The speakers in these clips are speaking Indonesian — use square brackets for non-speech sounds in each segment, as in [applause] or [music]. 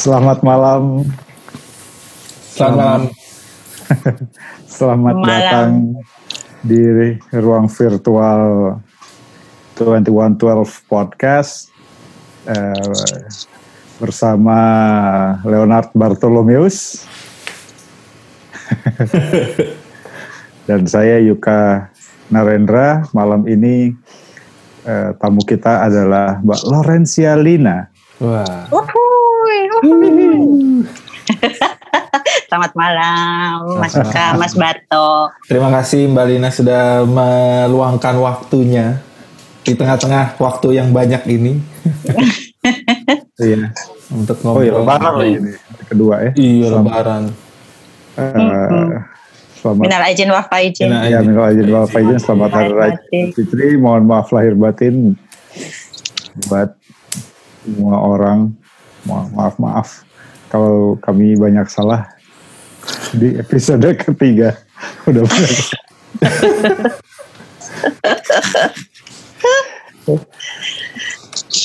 Selamat malam. Selamat malam. [laughs] Selamat Malam. datang di ruang virtual 2112 podcast eh, bersama Leonard Bartolomeus [laughs] dan saya Yuka Narendra. Malam ini eh, tamu kita adalah Mbak Lorencia Lina. Wah. Uhuy, Selamat malam, Mas Yuka, Mas Barto. Terima kasih Mbak Lina sudah meluangkan waktunya di tengah-tengah waktu yang banyak ini [laughs] Iya. untuk Oh ngobrol. iya, lebaran lagi ini kedua ya. Iya, lebaran. Eh, selamat Minal aijin wal faizin. Minal ya minal aidin wal faizin selamat hari raya Fitri. Mohon maaf lahir batin buat semua orang. Maaf maaf kalau kami banyak salah di episode [laughs] ketiga. Udah banyak. [laughs]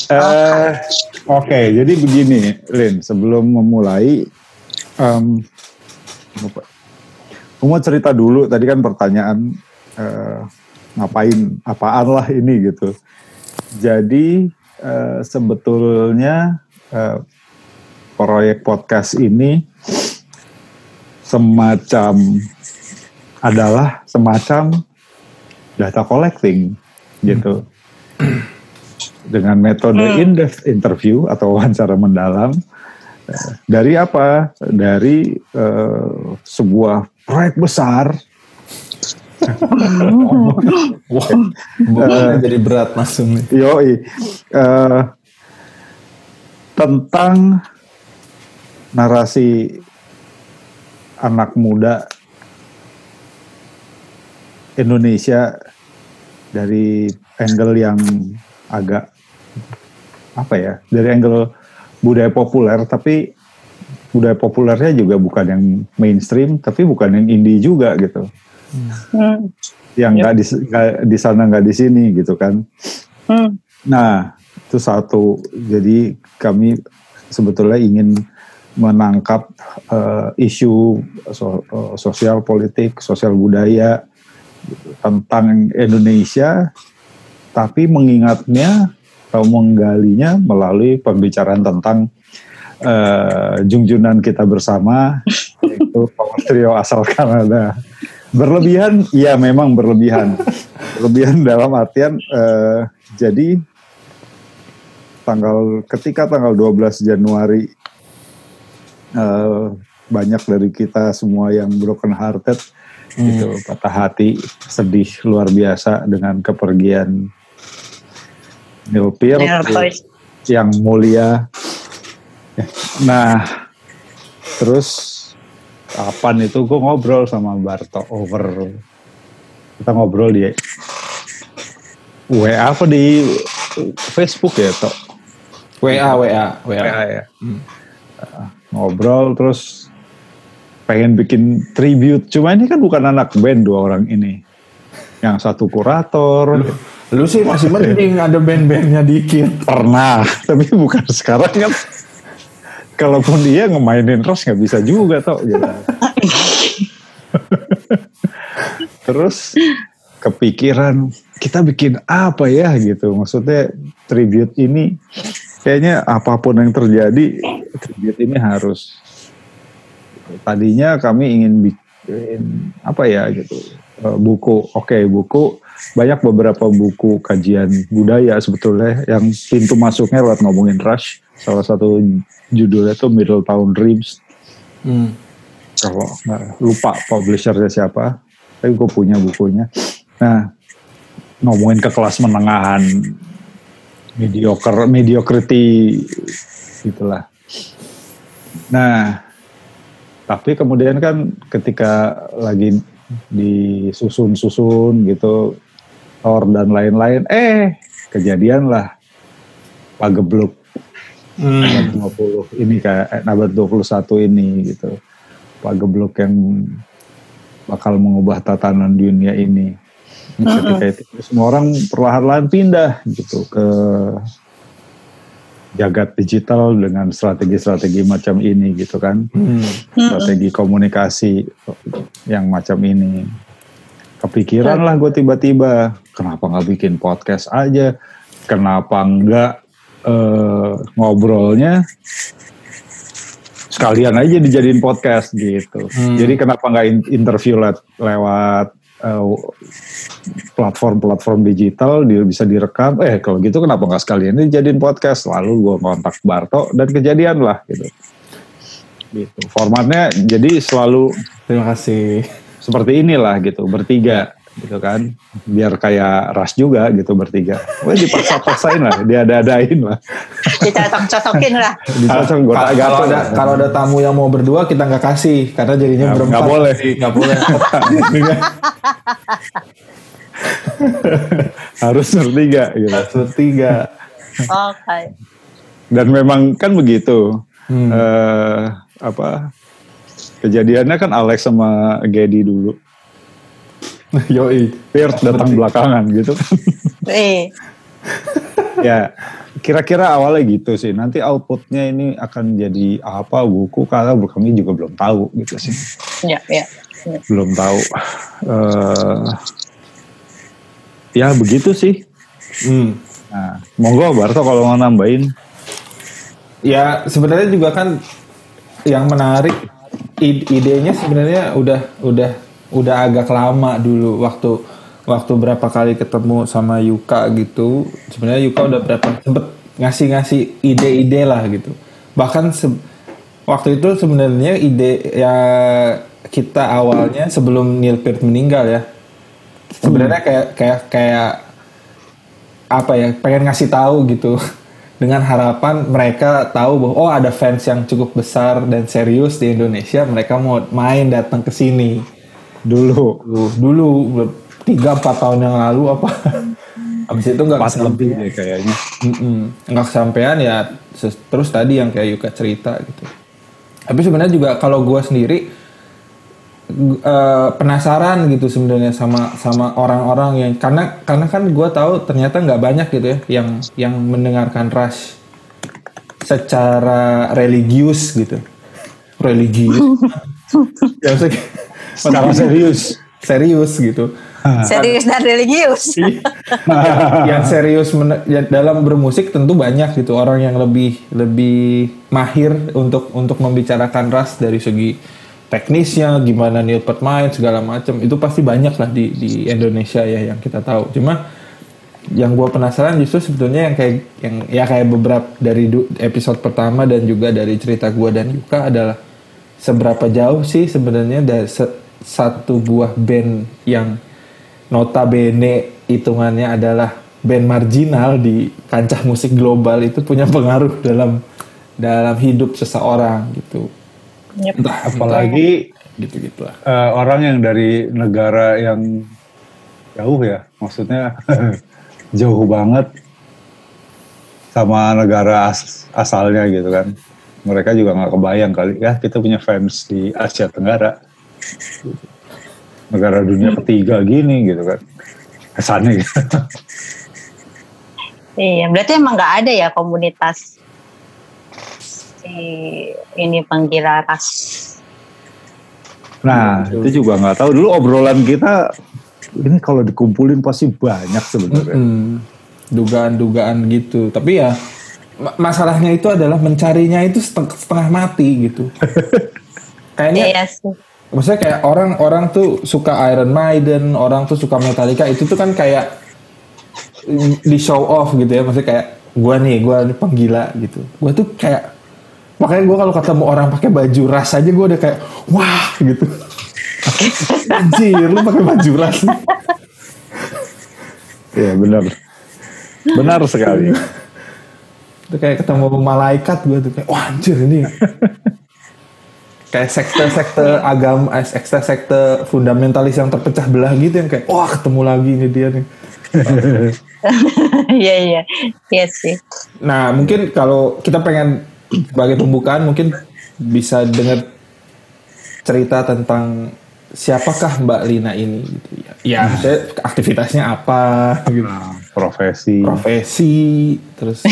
Eh, Oke, jadi begini, Lin. Sebelum memulai? Aku mau cerita dulu. Tadi kan pertanyaan eh, ngapain, apaan lah ini gitu. Jadi eh, sebetulnya eh, proyek podcast ini semacam adalah semacam data collecting gitu dengan metode in-depth interview atau wawancara mendalam eh, dari apa? Dari eh, sebuah proyek besar Wah, bebannya jadi berat langsung nih. Yoi. Eh, tentang narasi anak muda Indonesia dari angle yang agak apa ya dari angle budaya populer tapi budaya populernya juga bukan yang mainstream tapi bukan yang indie juga gitu. Hmm, yang nggak di nggak di sana nggak di sini gitu kan. Hmm, Nah, itu satu. Jadi kami sebetulnya ingin menangkap eh, isu so- eh, sosial politik, sosial budaya tentang Indonesia, tapi mengingatnya atau menggalinya melalui pembicaraan tentang eh, junjunan kita bersama, yaitu Power Trio asal Kanada. Berlebihan, ya memang berlebihan. Berlebihan dalam artian eh, jadi tanggal ketika tanggal 12 Januari eh, banyak dari kita semua yang broken hearted gitu patah hati sedih luar biasa dengan kepergian Neil Peart Neil Peart. yang mulia nah terus kapan itu gue ngobrol sama Barto over kita ngobrol di WA apa di Facebook ya Tok? WA, WA, WA. WA ya. Uh, ngobrol terus pengen bikin tribute. Cuma ini kan bukan anak band dua orang ini. Yang satu kurator. Lu sih masih mending ada band-bandnya dikit. Pernah. Tapi bukan sekarang kan. Kalaupun dia ngemainin Ros nggak bisa juga toh. Gitu. terus kepikiran kita bikin apa ya gitu. Maksudnya tribute ini kayaknya apa pun yang terjadi tribute ini harus tadinya kami ingin bikin apa ya gitu. Eh, buku oke buku. Banyak beberapa buku kajian budaya sebetulnya yang pintu masuknya lewat ngomongin Rush. Salah satu judulnya itu Middle Town Dreams. Hmm. kalau nggak lupa publishernya siapa tapi gue punya bukunya. Nah ngomongin ke kelas menengahan mediocre mediocrity gitulah nah tapi kemudian kan ketika lagi disusun-susun gitu Thor dan lain-lain eh kejadian lah pagebluk Hmm. abad 20 ini kayak eh, abad 21 ini gitu. Pak Geblok yang bakal mengubah tatanan dunia ini. Ketika itu semua orang perlahan-lahan pindah gitu ke jagat digital dengan strategi-strategi macam ini gitu kan. Hmm. Strategi komunikasi yang macam ini. Kepikiran lah gue tiba-tiba, kenapa nggak bikin podcast aja? Kenapa nggak eh, ngobrolnya sekalian aja dijadiin podcast gitu. Hmm. Jadi kenapa nggak in- interview lewat, lewat eh, platform-platform digital dia bisa direkam. Eh kalau gitu kenapa nggak sekalian dijadiin podcast? Lalu gue kontak Barto dan kejadian lah gitu. Gitu. Formatnya jadi selalu Terima kasih. seperti inilah gitu bertiga gitu kan biar kayak ras juga gitu bertiga Wah dipaksa-paksain lah diada-adain lah Dicocok-cocokin lah. [laughs] dicocok gue Kalau kalau ada kalau ada tamu yang mau berdua kita nggak kasih karena jadinya Nggak- berempat. nggak boleh. Nggak boleh. [laughs] harus bertiga gitu Harus bertiga. Oke. dan memang kan begitu Hmm. eh apa kejadiannya kan Alex sama Gedi dulu [laughs] Yoi. Pierce datang belakangan gitu kan Eh, [laughs] ya kira-kira awalnya gitu sih nanti outputnya ini akan jadi apa buku karena kami juga belum tahu gitu sih ya, ya. ya. belum tahu eh ya begitu sih Hmm. nah monggo Barto kalau mau nambahin Ya sebenarnya juga kan yang menarik id- idenya sebenarnya udah udah udah agak lama dulu waktu waktu berapa kali ketemu sama Yuka gitu. Sebenarnya Yuka udah berapa sempet ngasih-ngasih ide-ide lah gitu. Bahkan se- waktu itu sebenarnya ide ya kita awalnya sebelum Neil Peart meninggal ya. Sebenarnya kayak kayak kayak apa ya pengen ngasih tahu gitu. [laughs] Dengan harapan mereka tahu bahwa oh ada fans yang cukup besar dan serius di Indonesia mereka mau main datang ke sini dulu. Dulu. Dulu tiga empat tahun yang lalu apa? Abis itu nggak pas lebih deh kayaknya. Nggak kesampaian ya terus tadi yang kayak Yuka cerita gitu. Tapi sebenarnya juga kalau gue sendiri eh, penasaran gitu sebenarnya sama sama orang-orang yang karena karena kan gue tahu ternyata nggak banyak gitu ya yang yang mendengarkan Rush secara religius gitu. Religius. ya [laughs] maksudnya secara serius. serius gitu. Serius dan religius. [laughs] yang serius men- ya, dalam bermusik tentu banyak gitu orang yang lebih lebih mahir untuk untuk membicarakan ras dari segi teknisnya gimana Neil Peart main segala macam. Itu pasti banyak lah di di Indonesia ya yang kita tahu. Cuma yang gue penasaran justru sebetulnya yang kayak yang ya kayak beberapa dari episode pertama dan juga dari cerita gue dan Yuka adalah seberapa jauh sih sebenarnya dari se- satu buah band yang notabene hitungannya adalah band marginal di kancah musik global itu punya pengaruh dalam dalam hidup seseorang gitu. Yep. entah apalagi gitu gitulah eh, orang yang dari negara yang jauh ya maksudnya [laughs] jauh banget sama negara as- asalnya gitu kan. Mereka juga nggak kebayang kali. Ya kita punya fans di Asia Tenggara negara dunia ketiga gini gitu kan. Kesannya gitu. Iya, berarti emang nggak ada ya komunitas si ini penggila ras. nah itu juga nggak tahu. Dulu obrolan kita ini kalau dikumpulin pasti banyak sebenarnya. Hmm, dugaan-dugaan gitu. Tapi ya ma- masalahnya itu adalah mencarinya itu seteng- setengah mati gitu. [laughs] Kayaknya Iya sih. Maksudnya kayak orang-orang tuh suka Iron Maiden, orang tuh suka Metallica, itu tuh kan kayak di show off gitu ya, maksudnya kayak gua nih, gua nih penggila gitu. Gua tuh kayak makanya gua kalau ketemu orang pakai baju ras aja gua udah kayak wah gitu. Anjir, lu pakai baju ras. Iya benar benar sekali Itu kayak ketemu malaikat gua tuh kayak wah anjir ini. Kayak sekte-sekte [laughs] agama, eh, sekte-sekte fundamentalis yang terpecah belah gitu yang kayak wah ketemu lagi ini dia nih. [laughs] Iya iya. Iya sih. Nah, mungkin kalau kita pengen sebagai pembukaan mungkin bisa dengar cerita tentang siapakah Mbak Lina ini gitu ya. Ya, maksudnya aktivitasnya apa gitu. profesi. profesi terus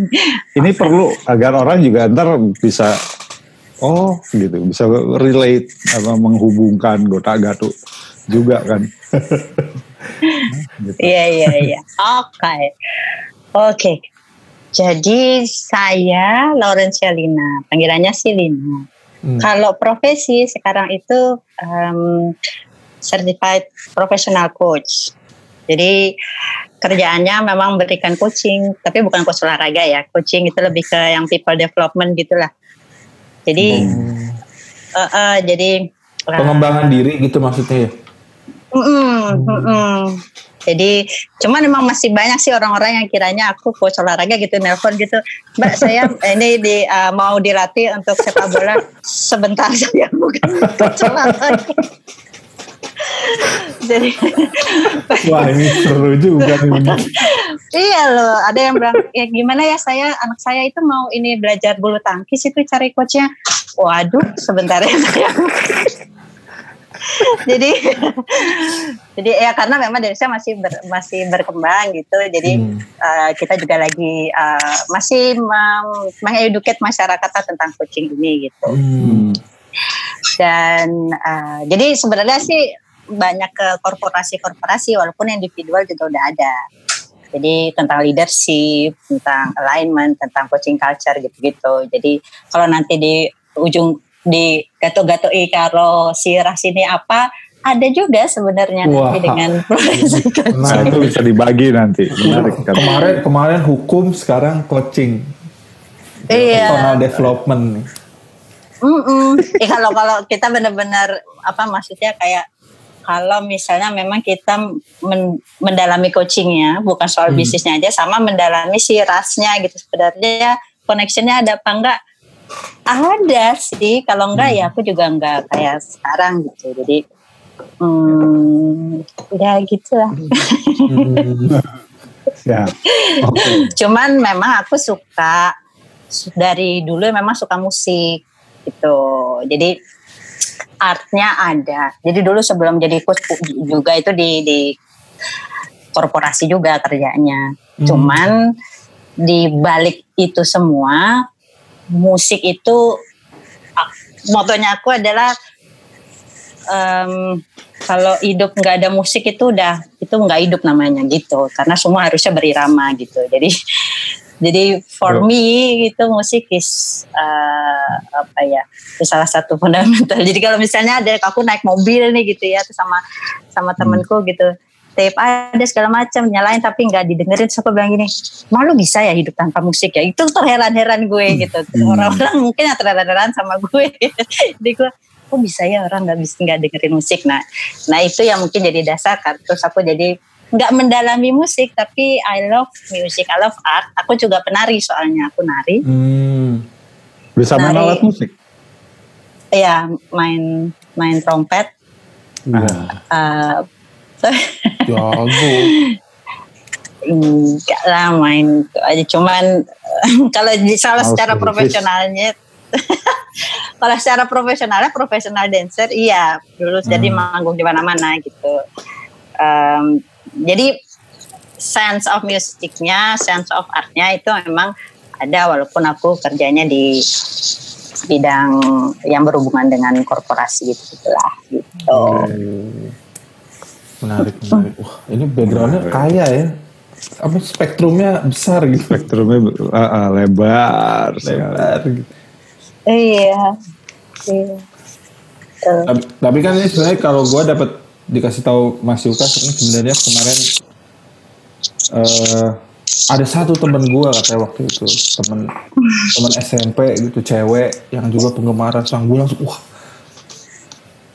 [laughs] Ini perlu agar orang juga ntar bisa oh gitu bisa relate apa menghubungkan gota gatu juga kan. [laughs] Iya iya iya. Oke. Oke. Jadi saya Laurencia Lina, panggilannya sih Lina. Hmm. Kalau profesi sekarang itu em, certified professional coach. Jadi kerjaannya memang berikan coaching, tapi bukan coach olahraga ya. Coaching itu lebih ke yang people development gitulah. Jadi eh, eh, jadi eh, pengembangan diri gitu maksudnya ya Mm-mm, mm-mm. Jadi cuman memang masih banyak sih orang-orang yang kiranya aku coach olahraga gitu nelpon gitu. Mbak saya [laughs] ini di uh, mau dilatih untuk sepak bola sebentar [laughs] saya bukan coach olahraga. Jadi wah ini seru juga ini iya loh, ada yang bilang ya gimana ya saya anak saya itu mau ini belajar bulu tangkis itu cari coachnya. Waduh, sebentar ya saya. jadi jadi ya karena memang Indonesia masih ber- masih berkembang gitu. Jadi Hmm. uh, kita juga lagi uh, masih mengeduket masyarakat tentang coaching ini gitu. Hmm. Dan uh, jadi sebenarnya sih banyak ke korporasi-korporasi walaupun individual juga udah ada. Jadi tentang leadership, tentang alignment, tentang coaching culture gitu-gitu. Jadi kalau nanti di ujung di gato-gatoi kalau si ras ini apa ada juga sebenarnya nanti Wah. dengan [laughs] profesi Nah coaching. itu bisa dibagi nanti. Menarik kemarin kemarin hukum sekarang coaching Iya. personal development nih. Mm-mm. Eh, kalau kalau kita benar-benar apa maksudnya kayak kalau misalnya memang kita men- mendalami coachingnya bukan soal Hmm. bisnisnya aja sama mendalami si rasnya gitu sebenarnya connectionnya ada apa enggak ada sih kalau enggak ya aku juga enggak kayak sekarang gitu jadi hmm, ya gitu lah Hmm. [laughs] Ya. Oke. cuman memang aku suka dari dulu memang suka musik gitu jadi artnya ada. Jadi dulu sebelum jadi coach juga itu di di korporasi juga kerjanya. Hmm. cuman di balik itu semua musik itu ah, motonya aku adalah em, kalau hidup nggak ada musik itu udah itu nggak hidup namanya gitu. Karena semua harusnya berirama gitu. Jadi jadi for Yo. me itu musik is eh, apa ya itu salah satu fundamental. Jadi kalau misalnya ada aku naik mobil nih gitu ya sama sama temenku gitu tape ada segala macam nyalain tapi nggak didengerin. Aku bilang gini malu bisa ya hidup tanpa musik ya? Itu terheran-heran gue gitu. Terus Hmm. orang-orang mungkin yang terheran-heran sama gue. [laughs] Jadi gue kok bisa ya orang nggak bisa nggak dengerin musik? Nah nah itu yang mungkin jadi dasar kan. Terus aku jadi nggak mendalami musik tapi I love music I love art. Aku juga penari soalnya aku nari. Hmm. Bisa main alat musik. ya main main trompet. Nah, eh, Jago. enggak [laughs] lah main aja. Cuman [laughs] kalau Mau secara profesionalnya [laughs] kalau secara profesionalnya profesional dancer iya. Dulu jadi Hmm. manggung di mana-mana gitu. Em, jadi sense of musiknya sense of artnya itu memang ada walaupun aku kerjanya di bidang yang berhubungan dengan korporasi gitu lah gitu Menarik, menarik. Wah, ini backgroundnya kaya ya. Apa spektrumnya besar gitu. spektrumnya ah, ah, lebar. Lebar gitu. iya iya. Tapi, tapi kan ini sebenarnya kalau gue dapat dikasih tahu Mas Yuka sebenarnya kemarin eh ada satu temen gue katanya waktu itu temen temen SMP gitu cewek yang juga penggemar sang gue langsung wah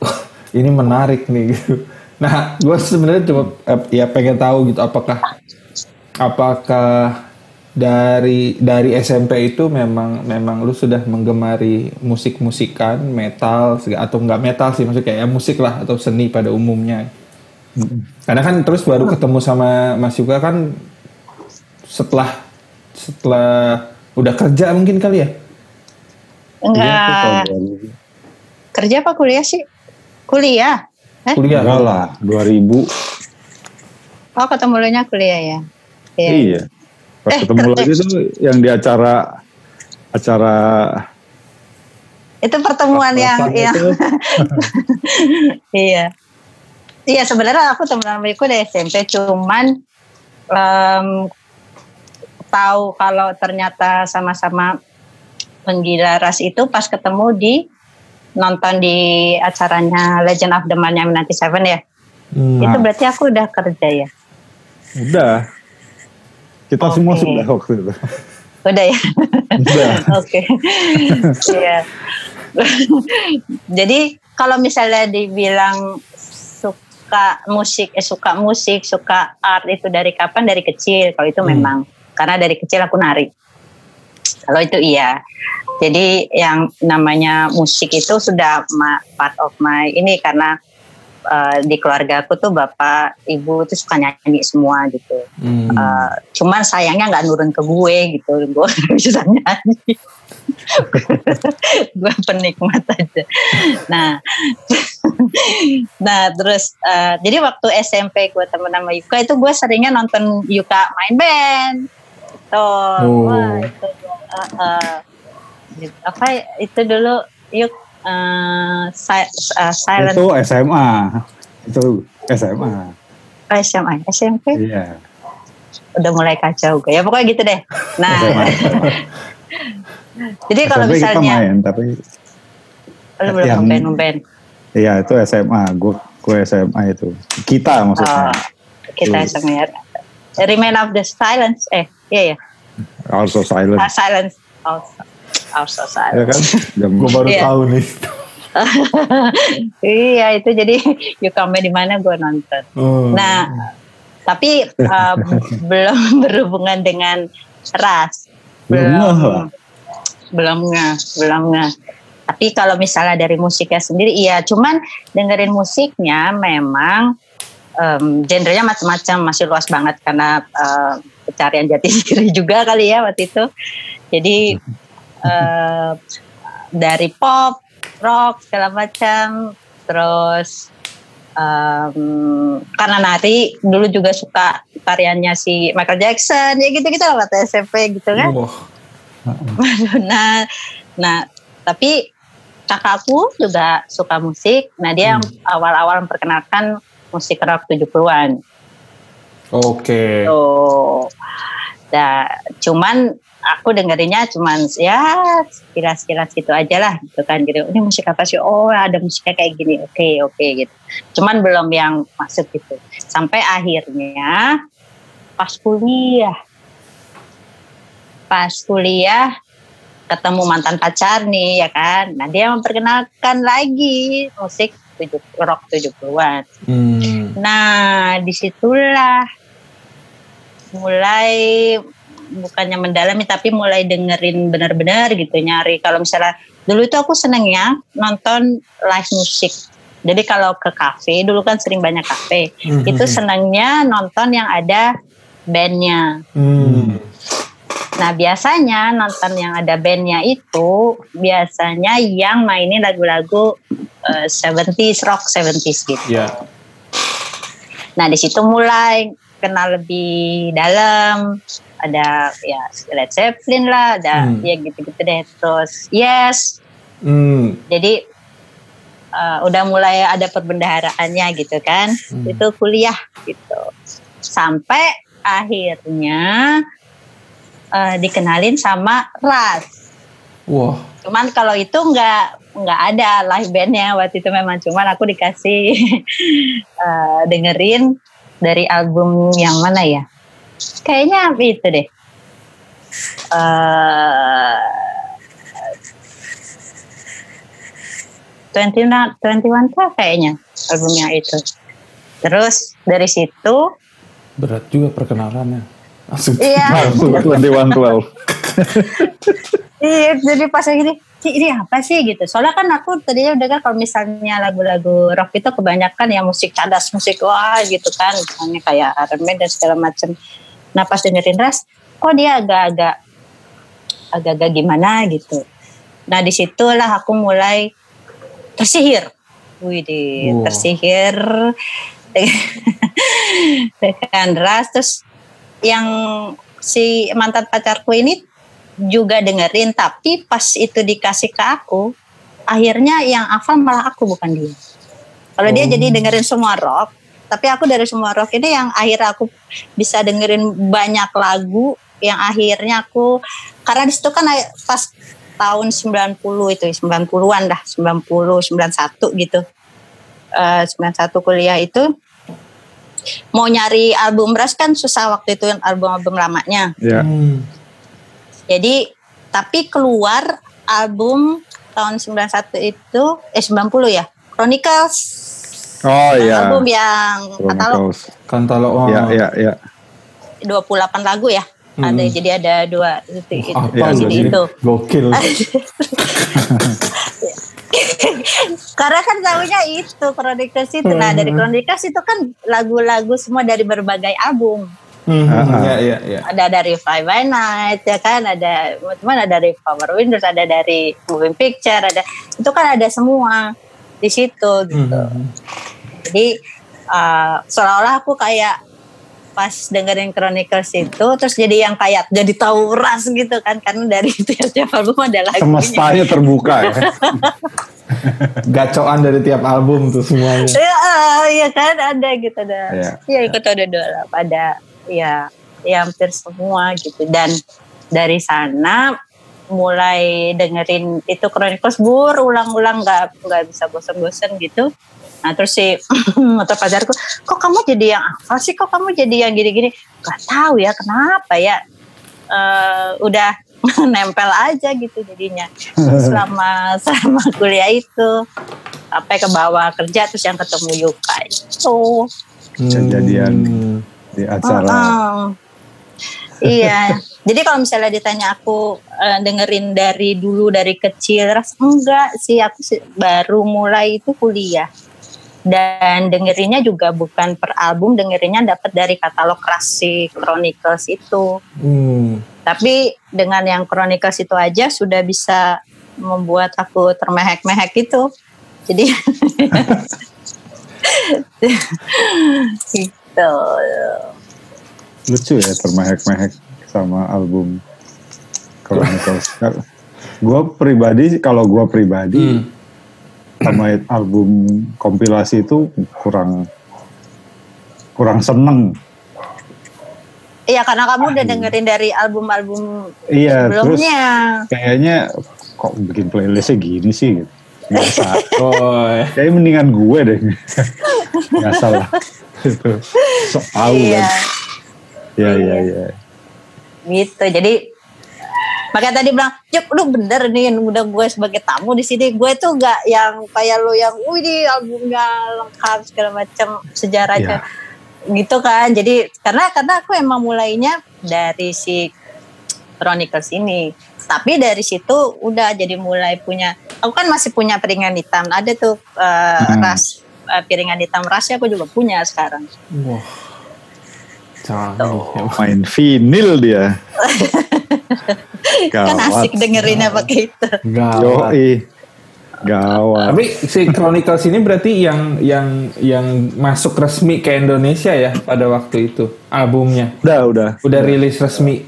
wah, ini menarik nih gitu. Nah gue sebenarnya cuma eh, ya pengen tahu gitu apakah apakah dari dari SMP itu memang memang lu sudah menggemari musik musikan metal atau enggak metal sih maksudnya kayak ya musik lah atau seni pada umumnya. Karena kan terus baru ketemu sama Mas Yuka kan setelah setelah udah kerja mungkin kali ya? Iya, enggak 2000. kerja apa kuliah sih? Kuliah? Eh? Kuliah. Enggak lah, 2000. oh ketemu lu nya kuliah ya? Iya. Iya. Pas Eh, ketemu kerja. lagi tuh yang di acara acara Itu pertemuan yang yang [laughs] iya. Iya sebenarnya aku temenan sama Iko dari SMP cuman em, tahu kalau ternyata sama-sama penggila ras itu pas ketemu di nonton di acaranya Legend of the Man yang 97 ya. Hmm. Itu berarti aku udah kerja ya. udah kita Oke. semua sudah waktu itu. Udah ya. [laughs] Oke. Iya. [laughs] Jadi kalau misalnya dibilang suka musik, eh, suka musik, suka art itu dari kapan? Dari kecil. Kalau itu Hmm. memang karena dari kecil aku nari. Kalau itu iya. Jadi yang namanya musik itu sudah part of my ini karena eh, di keluarga aku tuh bapak, ibu tuh suka nyanyi semua gitu. Hmm. Uh, cuman sayangnya nggak nurun ke gue gitu [laughs] gue bisa nyanyi [laughs] gue penikmat aja nah [laughs] nah terus uh, jadi waktu SMP gue temen sama Yuka itu gue seringnya nonton Yuka main band tuh Oh. wah itu uh, uh, apa itu dulu Yuk uh, si- uh, silent Itu SMA. Itu SMA. SMA SMP Iya. udah mulai kacau gue ya pokoknya gitu deh nah [laughs] jadi kalau SMP kita misalnya main tapi lu belum yang- ngeband iya itu SMA. Gue gue SMA itu. Kita maksudnya. Oh, kita Yes. SMA ya. Remain of the silence eh iya ya Also silent. Ah, silence also also ya kan? Gue baru Iya. tahu nih. [laughs] iya itu jadi [laughs] you come di mana gue nonton Oh. nah tapi uh, [laughs] belum berhubungan dengan ras Belum lah. belum nggak belum nggak tapi kalau misalnya dari musiknya sendiri iya cuman dengerin musiknya memang em, genrenya macam-macam masih luas banget karena eh, pencarian jati diri juga kali ya waktu itu jadi eh, dari pop rock segala macam terus em, karena nari dulu juga suka tariannya si Michael Jackson ya gitu gitu lah waktu SMP gitu kan Wah. nah, nah tapi kakakku juga suka musik. Nah dia yang awal-awal memperkenalkan musik rock 70-an. Oke. Tuh. Nah, cuman aku dengerinnya cuman ya sekilas-sekilas gitu aja lah gitu kan gitu. Ini musik apa sih? Oh ada musiknya kayak gini. Oke oke gitu. Cuman belum yang masuk gitu. Sampai akhirnya pas kuliah. Pas kuliah ketemu mantan pacar nih ya kan. Nah dia memperkenalkan lagi musik tujuh, rock 70-an. Hmm. Nah, di situlah mulai bukannya mendalami tapi mulai dengerin benar-benar gitu nyari kalau misalnya dulu itu aku senengnya nonton live musik jadi kalau ke kafe dulu kan sering banyak kafe Mhm. itu senengnya nonton yang ada bandnya Hmm. nah biasanya nonton yang ada bandnya itu biasanya yang mainin lagu-lagu eh, 70s rock 70s gitu Ya. Nah di situ mulai kenal lebih dalam. Ada ya Led Zeppelin lah, ada Hmm. ya gitu-gitu deh. Terus Yes, Hmm. jadi eh, udah mulai ada perbendaharaannya gitu kan. Hmm. Itu kuliah gitu. Sampai akhirnya eh, dikenalin sama Ras. Wah. Cuman kalau itu nggak nggak ada live bandnya waktu itu memang cuman aku dikasih [laughs] eh, dengerin dari album yang mana ya? Kayaknya itu deh. Eh 21 21 kah kayaknya albumnya itu. Terus dari situ Berat juga perkenalannya. Langsung. iya Langsung 2112. Iya, jadi pas lagi gini, "Ci, ini apa sih gitu. Soalnya kan aku tadinya udah kan kalau misalnya lagu-lagu rock itu kebanyakan ya musik cadas, musik wah gitu kan, misalnya kayak Iron Man dan segala macam. Nah pas dengerin Ras, kok dia agak-agak agak-agak gimana gitu. Nah di situlah aku mulai tersihir. Wih, Wow. tersihir [laughs] dengan Ras terus yang si mantan pacarku ini juga dengerin tapi pas itu dikasih ke aku akhirnya yang hafal malah aku bukan dia kalau dia Oh. jadi dengerin semua rock tapi aku dari semua rock ini yang akhirnya aku bisa dengerin banyak lagu yang akhirnya aku karena di situ kan pas tahun 90 itu 90-an dah 90 91 gitu Eh 91 kuliah itu mau nyari album Ras kan susah waktu itu album-album lamanya Ya. Hmm. jadi tapi keluar album tahun 91 itu eh 90 ya Chronicles Oh iya. album yang katalog. Kantalo oh. Ya, ya, ya. 28 lagu ya Hmm. ada jadi ada dua itu, itu, Apa Iya, lu CD ini? itu Gokil. [laughs] karena kan tahunya itu Chronicles itu nah dari Chronicles itu kan lagu-lagu semua dari berbagai album Hmm, Ah, ah. ya, ya, ya. ada dari Five by Night ya kan ada teman-teman ada dari Power Windows ada dari Moving Picture ada itu kan ada semua di situ gitu Hmm. jadi uh, seolah-olah aku kayak pas dengerin Chronicles itu terus jadi yang kayak jadi tahu ras gitu kan karena dari [laughs] tiap-tiap album ada lagunya Semestanya terbuka ya. [laughs] Gacoan dari tiap album tuh semuanya. ya, ya kan ada gitu ada Iya. ya ikut ada dua pada ya ya hampir semua gitu dan dari sana mulai dengerin itu Chronicles bur ulang-ulang nggak nggak bisa bosan-bosan gitu nah terus si [laughs] motor pacarku kok kamu jadi yang apa sih kok kamu jadi yang gini-gini nggak tahu ya kenapa ya Eh, udah [laughs] nempel aja gitu jadinya selama [laughs] selama kuliah itu sampai ke bawah kerja terus yang ketemu Yuka itu Kejadian. Hmm. Di acara. Heeh. Iya. Jadi kalau misalnya ditanya aku eh, dengerin dari dulu dari kecil ras enggak sih aku baru mulai itu kuliah. Dan dengerinnya juga bukan per album dengerinnya dapat dari katalog klasik Chronicles itu. Hmm. tapi dengan yang Chronicles itu aja sudah bisa membuat aku termehek-mehek itu. Jadi [laughs] [laughs] gitu Lucu ya termehek-mehek sama album Chronicles. gue pribadi, kalau gue pribadi Hmm. sama album kompilasi itu kurang kurang seneng. Iya karena kamu udah dengerin dari album-album Iya, terus sebelumnya. kayaknya kok bikin playlistnya gini sih gitu. Biasa. Oh, ya. Kayaknya mendingan gue deh. [laughs] Biasa lah. Gitu. [laughs] So, Iya, kan. Iya, iya, iya. gitu. Jadi makanya tadi bilang, Yuk lu bener nih yang udah gue sebagai tamu di sini. Gue tuh gak yang kayak lu yang, wih albumnya lengkap segala macam sejarahnya. Gitu kan. Jadi karena karena aku emang mulainya dari si Chronicles ini. Tapi dari situ udah jadi mulai punya. Aku kan masih punya piringan hitam. Ada tuh eh, Hmm. ras eh, piringan hitam rasnya aku juga punya sekarang. Wah. Canggih. Main vinil dia. [laughs] Kan asik dengerinnya pakai itu. Gawat. Yoi. Gawat. Tapi si Chronicles ini berarti yang yang yang masuk resmi ke Indonesia ya pada waktu itu albumnya. Udah, udah. Udah rilis resmi.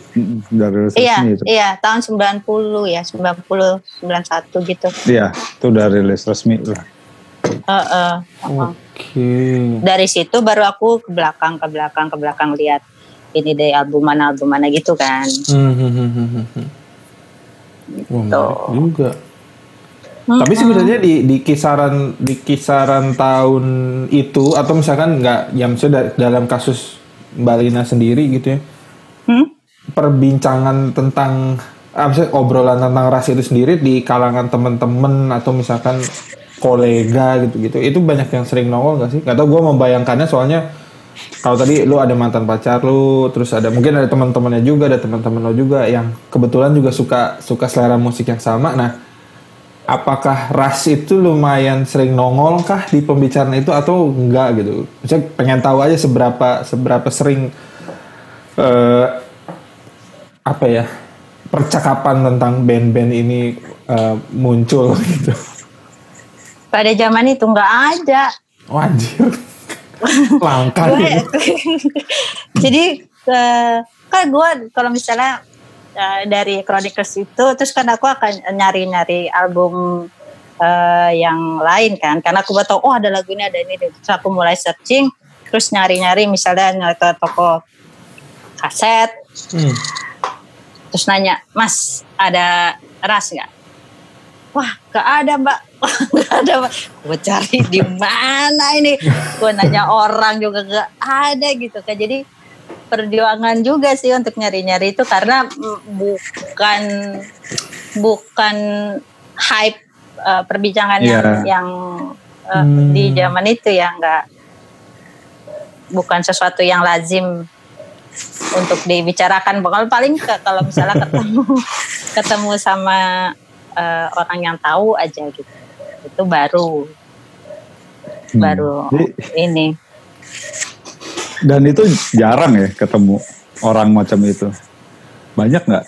Udah rilis Iya, resmi itu. iya tahun 90 ya, 90 91 gitu. Iya, itu udah rilis resmi lah. Heeh. Oke. Dari situ baru aku ke belakang ke belakang ke belakang lihat ini deh album mana album mana gitu kan. Hmm, hmm, hmm, hmm, hmm, hmm. Wah, menarik juga. Hmm, Tapi sebenarnya di di kisaran di kisaran tahun itu atau misalkan nggak ya da- dalam kasus Mbak Lina sendiri gitu ya. Hmm? Perbincangan tentang apa sih obrolan tentang ras itu sendiri di kalangan teman-teman atau misalkan kolega gitu-gitu itu banyak yang sering nongol gak sih? Gak tau gue membayangkannya soalnya kalau tadi lu ada mantan pacar lu, terus ada mungkin ada teman-temannya juga, ada teman-teman lo juga yang kebetulan juga suka suka selera musik yang sama. Nah, apakah ras itu lumayan sering nongol kah di pembicaraan itu atau enggak gitu? Saya pengen tahu aja seberapa seberapa sering eh apa ya percakapan tentang band-band ini eh, muncul [laughs] gitu. Pada zaman itu nggak ada. Wajir. [laughs] Langka Gue, ya. [laughs] jadi uh, kan gue kalau misalnya uh, dari Chronicles itu terus kan aku akan nyari-nyari album uh, yang lain kan karena aku tahu oh ada lagu ini ada ini terus aku mulai searching terus nyari-nyari misalnya nyari ke toko kaset hmm. terus nanya mas ada ras nggak wah gak ada mbak gak ada gue cari di mana ini? Gue nanya orang juga gak ada gitu kan jadi perjuangan juga sih untuk nyari-nyari itu karena bukan bukan hype uh, perbincangan yeah. yang yang uh, hmm. di zaman itu ya nggak bukan sesuatu yang lazim untuk dibicarakan. Kalau paling kalau misalnya ketemu [laughs] ketemu sama uh, orang yang tahu aja gitu itu baru. Hmm. baru Jadi, ini. Dan itu jarang ya ketemu orang macam itu. Banyak nggak?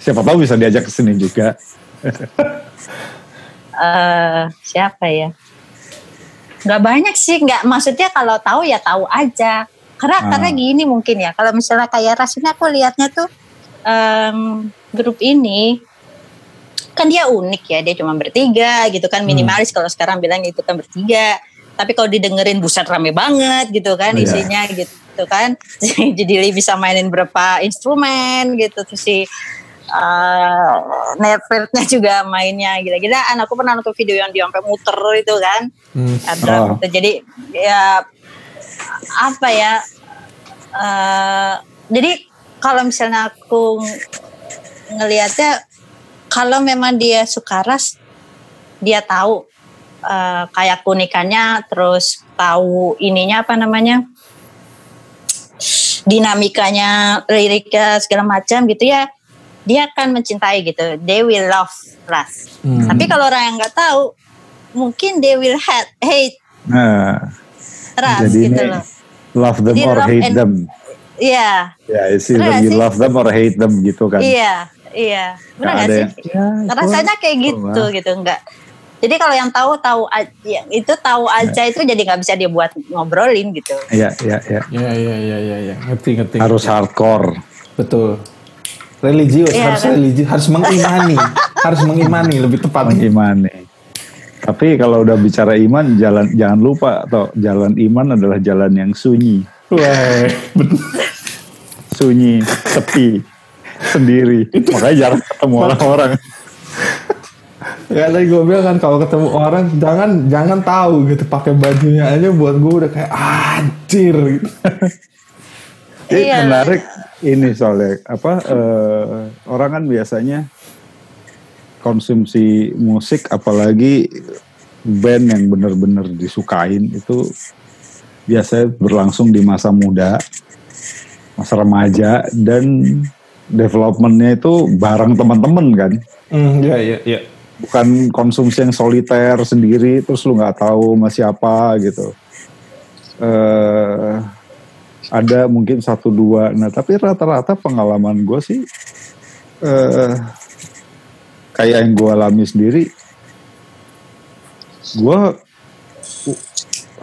Siapa tahu bisa diajak ke sini juga. Uh, [laughs] siapa ya? Nggak banyak sih nggak maksudnya kalau tahu ya tahu aja. Karena ah. karena gini mungkin ya kalau misalnya kayak rasanya aku lihatnya tuh um, grup ini kan dia unik ya dia cuma bertiga gitu kan hmm. minimalis hmm. kalau sekarang bilang itu kan bertiga tapi kalau didengerin buset rame banget gitu kan yeah. isinya gitu kan [laughs] jadi bisa mainin berapa instrumen gitu terus si uh, Netflixnya juga mainnya gila-gila aku pernah nonton video yang dia sampai muter itu kan hmm. oh. gitu. jadi ya apa ya uh, jadi kalau misalnya aku ngelihatnya kalau memang dia suka ras dia tahu uh, kayak kunikannya terus tahu ininya apa namanya dinamikanya liriknya segala macam gitu ya dia akan mencintai gitu they will love ras hmm. tapi kalau orang yang nggak tahu mungkin they will hate hate nah, ras jadi gitu loh love them jadi or love hate and, them Iya. Yeah. Ya, yeah, it's either you love them or hate them gitu kan. Iya. Iya, benar gak sih? Ya, Rasanya kayak gitu gitu, enggak. Jadi kalau yang tahu tahu ya, itu tahu aja ya. itu jadi nggak bisa dia buat ngobrolin gitu. Iya iya iya. Iya iya iya iya ya. ngerti ngerti. Harus ngerti. hardcore. Betul. Religius ya, harus kan? religius harus mengimani [laughs] harus mengimani lebih tepat. Mengimani. Tapi kalau udah bicara iman jalan jangan lupa atau jalan iman adalah jalan yang sunyi. Wah, sunyi, sepi sendiri. Makanya jarang ketemu orang-orang. Ya tadi gue bilang kan kalau ketemu orang jangan jangan tahu gitu pakai bajunya aja buat gue udah kayak anjir gitu. Ini iya. menarik ini soalnya apa uh, orang kan biasanya konsumsi musik apalagi band yang benar-benar disukain itu biasanya berlangsung di masa muda, masa remaja dan developmentnya itu bareng teman-teman kan. Mm, iya iya iya. Bukan konsumsi yang soliter sendiri terus lu nggak tahu sama siapa gitu. Uh, ada mungkin satu dua. Nah tapi rata-rata pengalaman gue sih uh, kayak yang gue alami sendiri. Gue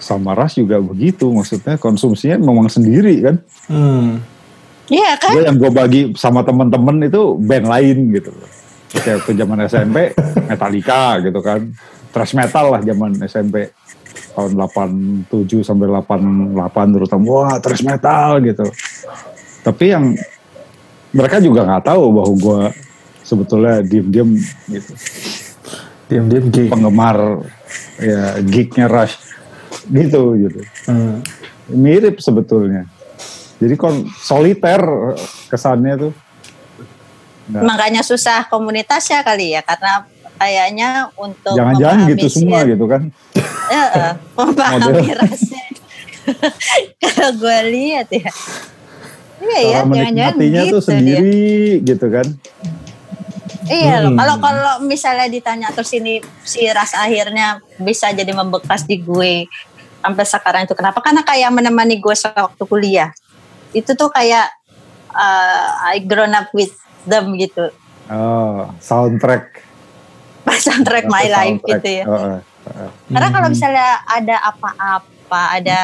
sama ras juga begitu maksudnya konsumsinya memang sendiri kan. Hmm Iya kan? Gue yang gue bagi sama temen-temen itu band lain gitu. Kayak waktu zaman SMP Metallica gitu kan. Thrash metal lah zaman SMP tahun 87 sampai 88 terutama wah thrash metal gitu. Tapi yang mereka juga nggak tahu bahwa gue sebetulnya diem-diem gitu. Diem-diem geek. Penggemar ya geeknya Rush gitu gitu. Hmm. Mirip sebetulnya jadi kon soliter kesannya tuh. Nggak. Makanya susah komunitasnya kali ya karena kayaknya untuk jangan-jangan gitu semua gitu kan. Ya, memahami rasnya. [laughs] Kalau gue lihat ya. Iya ya, jangan-jangan gitu tuh sendiri dia. gitu kan. Iya hmm. kalau kalau misalnya ditanya terus ini si ras akhirnya bisa jadi membekas di gue sampai sekarang itu kenapa? Karena kayak menemani gue sewaktu kuliah itu tuh kayak uh, I grown up with them gitu. Oh, soundtrack. [laughs] soundtrack my soundtrack. life gitu ya. Oh, uh, Karena kalau hmm. misalnya ada apa-apa, ada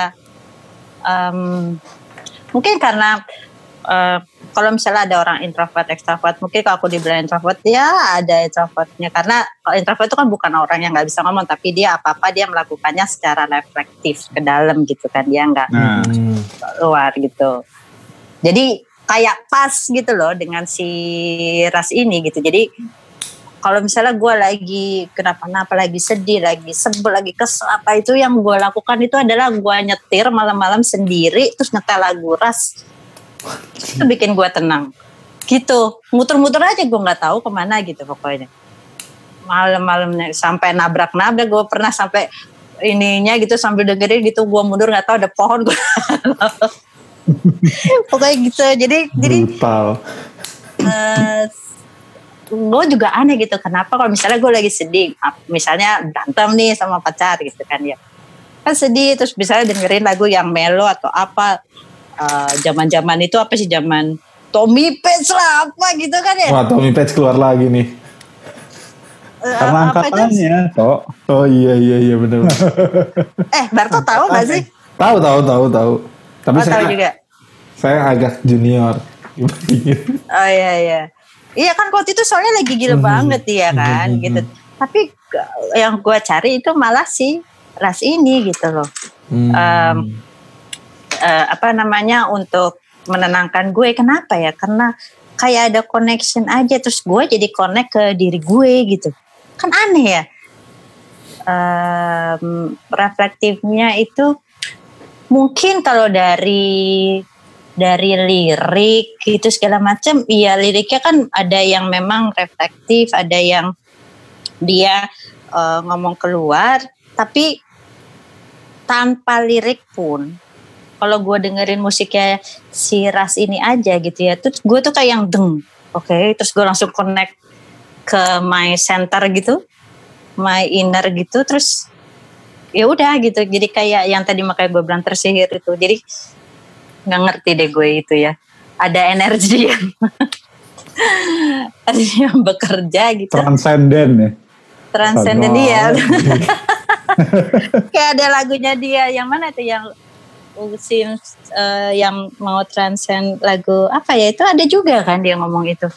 um, mungkin karena eh, kalau misalnya ada orang introvert, extrovert, mungkin kalau aku dibilang introvert, ya ada introvertnya. Karena kalau introvert itu kan bukan orang yang nggak bisa ngomong, tapi dia apa-apa dia melakukannya secara reflektif ke dalam gitu kan. Dia nggak Nah, keluar gitu. Jadi kayak pas gitu loh dengan si ras ini gitu. Jadi kalau misalnya gue lagi kenapa-napa, lagi sedih, lagi sebel, lagi kesel apa itu yang gue lakukan itu adalah gue nyetir malam-malam sendiri terus nyetel lagu ras itu bikin gue tenang. Gitu. Muter-muter aja gue nggak tahu ke mana gitu pokoknya. Malam-malamnya sampai nabrak-nabrak gue pernah sampai ininya gitu sambil dengerin gitu gue mundur nggak tahu ada pohon gue [laughs] pokoknya gitu. Jadi jadi Brutal. gue juga aneh gitu. Kenapa kalau misalnya gue lagi sedih? Misalnya berantem nih sama pacar gitu kan ya. Kan sedih terus misalnya dengerin lagu yang melo atau apa eh, zaman-zaman itu apa sih zaman Tommy Page lah apa gitu kan ya Wah, Tommy Page keluar lagi nih. Eh, karena angkatannya, toh. Oh iya iya iya benar. [laughs] eh Barto [laughs] tahu gak sih tahu tahu tahu tahu. Tapi oh, saya tahu juga saya agak junior. [laughs] Oh iya iya. Iya kan waktu itu soalnya lagi gila Mhm. banget ya kan Mhm. gitu. Tapi yang gua cari itu malah si ras ini gitu loh. Hmm. Em, Eh, apa namanya untuk menenangkan gue. Kenapa ya? Karena kayak ada connection aja terus gue jadi connect ke diri gue gitu. Kan aneh ya. Em, reflektifnya itu mungkin kalau dari dari lirik gitu segala macam iya liriknya kan ada yang memang reflektif ada yang dia eh, ngomong keluar tapi tanpa lirik pun kalau gue dengerin musiknya si Ras ini aja gitu ya terus gue tuh kayak yang deng oke terus gue langsung connect ke my center gitu my inner gitu terus ya udah gitu. Jadi kayak yang tadi makanya gue bilang tersihir itu. Jadi nggak ngerti deh gue itu ya. Ada energi yang [laughs] yang bekerja gitu. Transenden ya. transenden dia [laughs] kayak ada lagunya dia yang mana tuh? Yang Sims eh, yang mau transcend lagu apa ya itu ada juga kan dia ngomong itu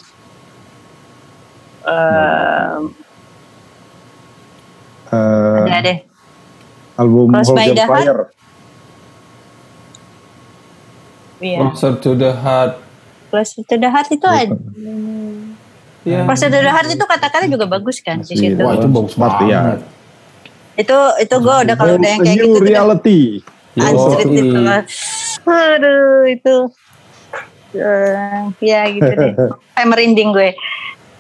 Eh, Eh, ada deh album Cross Hold by the Heart. Fire. Iya. Closer to the heart. Close to the Heart itu ada Ya. Close to the Heart itu kata-kata juga bagus kan di situ Wah itu bagus Smart, banget. ya. itu itu gue udah kalau udah yang kayak new gitu udah- reality. Anjrit Yoi. itu. Aduh itu eh, ya gitu deh. [laughs] Kayak merinding gue.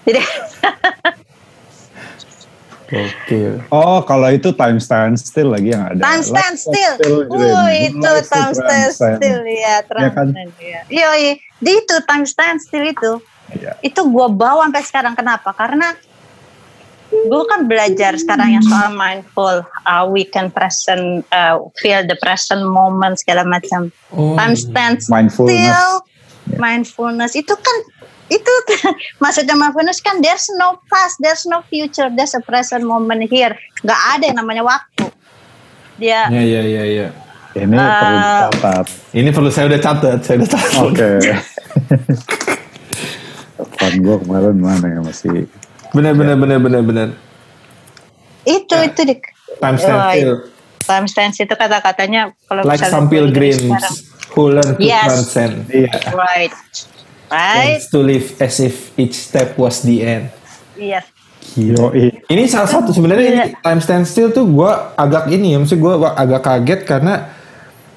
Jadi Oke. Oh, kalau itu time stand still lagi yang ada. time stand still. Oh itu Life time stand still ya Ya kan? ya. Iya iya. Di itu time stand still itu. Iya. Itu gue bawa sampai sekarang kenapa? Karena gue kan belajar sekarang yang soal mindful, uh, we can present, uh, feel the present moment segala macam. Oh. Time stand Mindfulness. still Ya. mindfulness itu kan itu [laughs] maksudnya mindfulness kan there's no past there's no future there's a present moment here nggak ada yang namanya waktu dia Ya ya ya ya. Ini Eh, perlu dicatat. Ini perlu saya udah catat, saya udah catat. Oke. [laughs] Telepon gue kemarin mana ya masih Benar benar benar benar benar. itu itu di Time stand Oh, still. time stance itu kata-katanya kalau Like misalnya some pilgrims who learn to Yes. transcend. Iya. right right Wants to live as if each step was the end. yes Yoi. Ini salah satu sebenarnya ini Iya. time stand still tuh gue agak ini ya, maksud gue agak kaget karena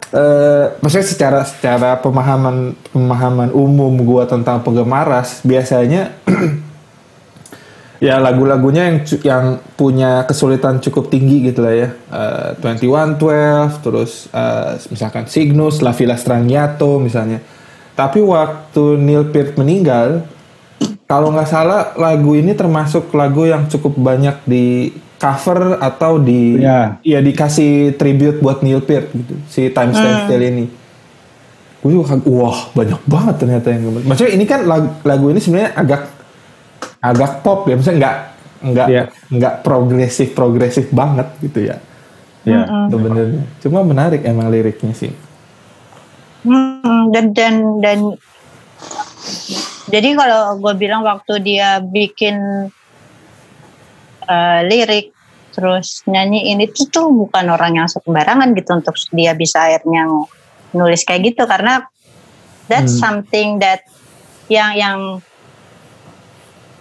eh maksudnya secara secara pemahaman pemahaman umum gue tentang penggemar ras biasanya [clears throat] ya lagu-lagunya yang yang punya kesulitan cukup tinggi gitu lah ya. Eh, 2112 terus eh, misalkan Cygnus, La Villa Straniato misalnya. Tapi waktu Neil Peart meninggal kalau nggak salah lagu ini termasuk lagu yang cukup banyak di cover atau di Ya. ya dikasih tribute buat Neil Peart gitu si Time Stand Still ini. Gue juga kaget, wah banyak banget ternyata yang. Maksudnya ini kan lagu, lagu ini sebenarnya agak agak pop ya, maksudnya nggak nggak Iya. nggak progresif progresif banget gitu ya. Ya. Sebenarnya. Cuma menarik emang liriknya sih. Hmm, dan dan dan jadi kalau gue bilang waktu dia bikin uh, lirik terus nyanyi ini tuh tuh bukan orang yang sembarangan gitu untuk dia bisa akhirnya nulis kayak gitu karena that's hmm. something that yang yang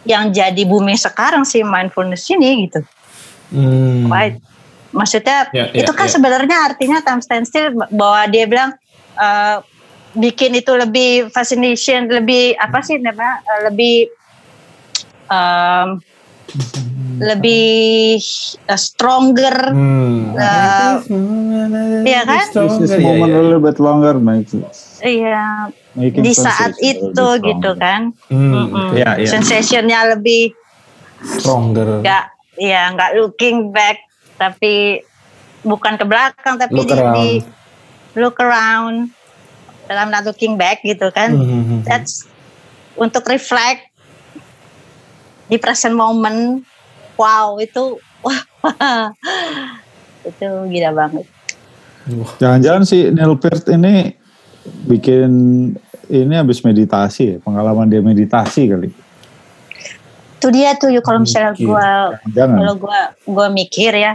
yang jadi booming sekarang sih mindfulness ini gitu. Hmm. Right. Maksudnya yeah, yeah, itu kan yeah. sebenarnya artinya time stand still bahwa dia bilang uh, bikin itu lebih fascination, lebih apa sih namanya? Uh, lebih um, lebih uh, stronger, hmm. uh, ya kan? This moment a little bit longer, makes Iya, di saat itu gitu kan, hmm. Mm -mm. Yeah, yeah. sensationnya lebih stronger. Gak, ya nggak looking back, tapi bukan ke belakang, tapi look di, di look around dalam not looking back gitu kan. Mm -hmm. That's untuk reflect di present moment. Wow itu wah [laughs] itu gila banget. Jangan-jangan si Neil Peart ini bikin ini habis meditasi ya pengalaman dia meditasi kali. Itu dia tuh kalau misalnya gue kalau gue gue mikir ya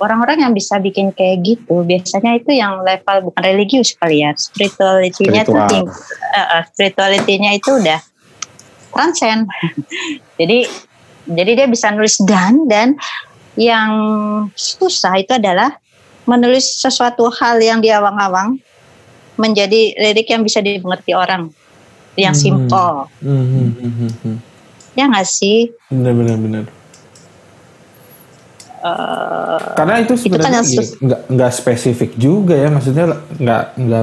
orang-orang yang bisa bikin kayak gitu biasanya itu yang level bukan religius kali ya spirituality-nya Spiritual. tuh uh, spirituality-nya itu udah transcend. jadi jadi dia bisa nulis dan dan yang susah itu adalah menulis sesuatu hal yang dia awang-awang menjadi lirik yang bisa dimengerti orang yang hmm. simple. Hmm, hmm, hmm, hmm, hmm. Ya nggak sih? Benar benar benar. Uh, Karena itu sebenarnya itu kan nggak nggak spesifik juga ya, maksudnya nggak nggak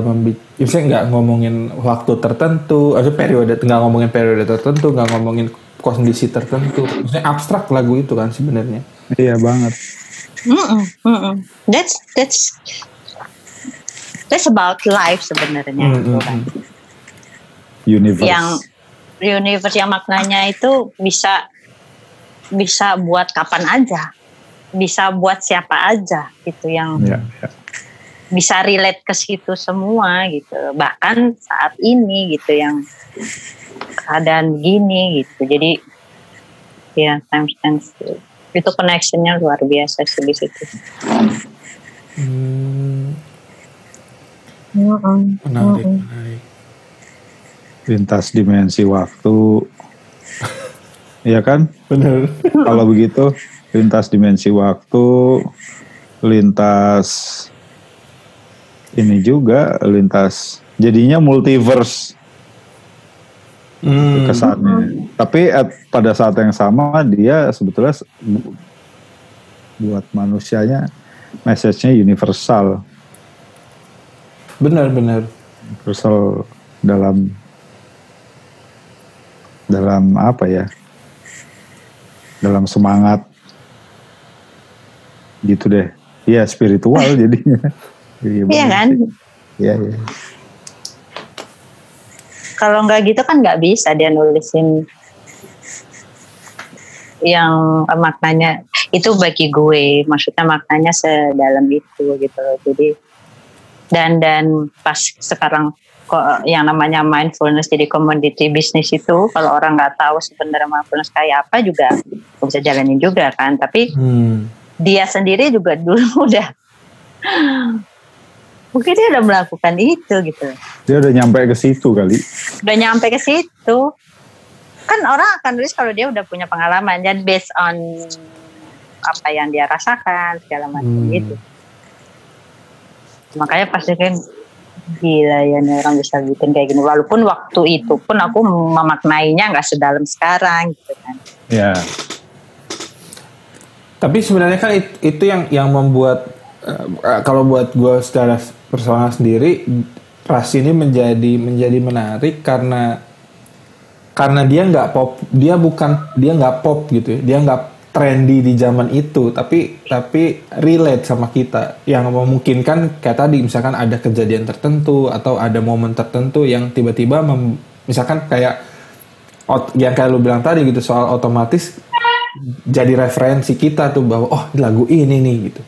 membik, misalnya nggak ngomongin waktu tertentu, atau periode nggak ngomongin periode tertentu, nggak ngomongin kondisi tertentu, maksudnya abstrak lagu itu kan sebenarnya. Iya banget. Mm -mm, mm -mm. That's that's that's about life sebenarnya. Mm -mm. Universe. Yang universe yang maknanya itu bisa bisa buat kapan aja bisa buat siapa aja gitu yang yeah, yeah. Bisa relate ke situ semua gitu bahkan saat ini gitu yang keadaan begini gitu jadi ya time stands itu connectionnya luar biasa sih di situ. Hmm. Menarik, menarik. Lintas dimensi waktu, ya kan? Benar. Kalau begitu lintas dimensi waktu, lintas ini juga lintas jadinya multiverse hmm. kesannya. Tapi at, pada saat yang sama dia sebetulnya buat manusianya message-nya universal. Benar-benar. Universal dalam dalam apa ya? Dalam semangat gitu deh Iya spiritual jadinya [laughs] iya, iya kan? iya iya. Kalau nggak gitu kan nggak bisa dia nulisin yang maknanya. Itu bagi gue maksudnya maknanya sedalam itu gitu jadi dan dan pas sekarang kok yang namanya mindfulness jadi komoditi bisnis itu kalau orang nggak tahu sebenarnya mindfulness kayak apa juga bisa jalanin juga kan. Tapi hmm. dia sendiri juga [laughs] dulu udah mungkin dia udah melakukan itu gitu. Dia udah nyampe ke situ kali. Udah nyampe ke situ. Kan orang akan nulis kalau dia udah punya pengalaman dan based on apa yang dia rasakan segala macam hmm. gitu. Makanya pasti kan gila ya nih orang bisa bikin kayak gini. Walaupun waktu itu pun aku memaknainya nggak sedalam sekarang gitu kan. Ya. Tapi sebenarnya kan itu, itu yang yang membuat uh, kalau buat gue secara personal sendiri ras ini menjadi menjadi menarik karena karena dia nggak pop dia bukan dia nggak pop gitu ya dia nggak trendy di zaman itu tapi tapi relate sama kita yang memungkinkan kayak tadi misalkan ada kejadian tertentu atau ada momen tertentu yang tiba-tiba misalkan kayak yang kayak lu bilang tadi gitu soal otomatis jadi referensi kita tuh bahwa oh lagu ini nih gitu.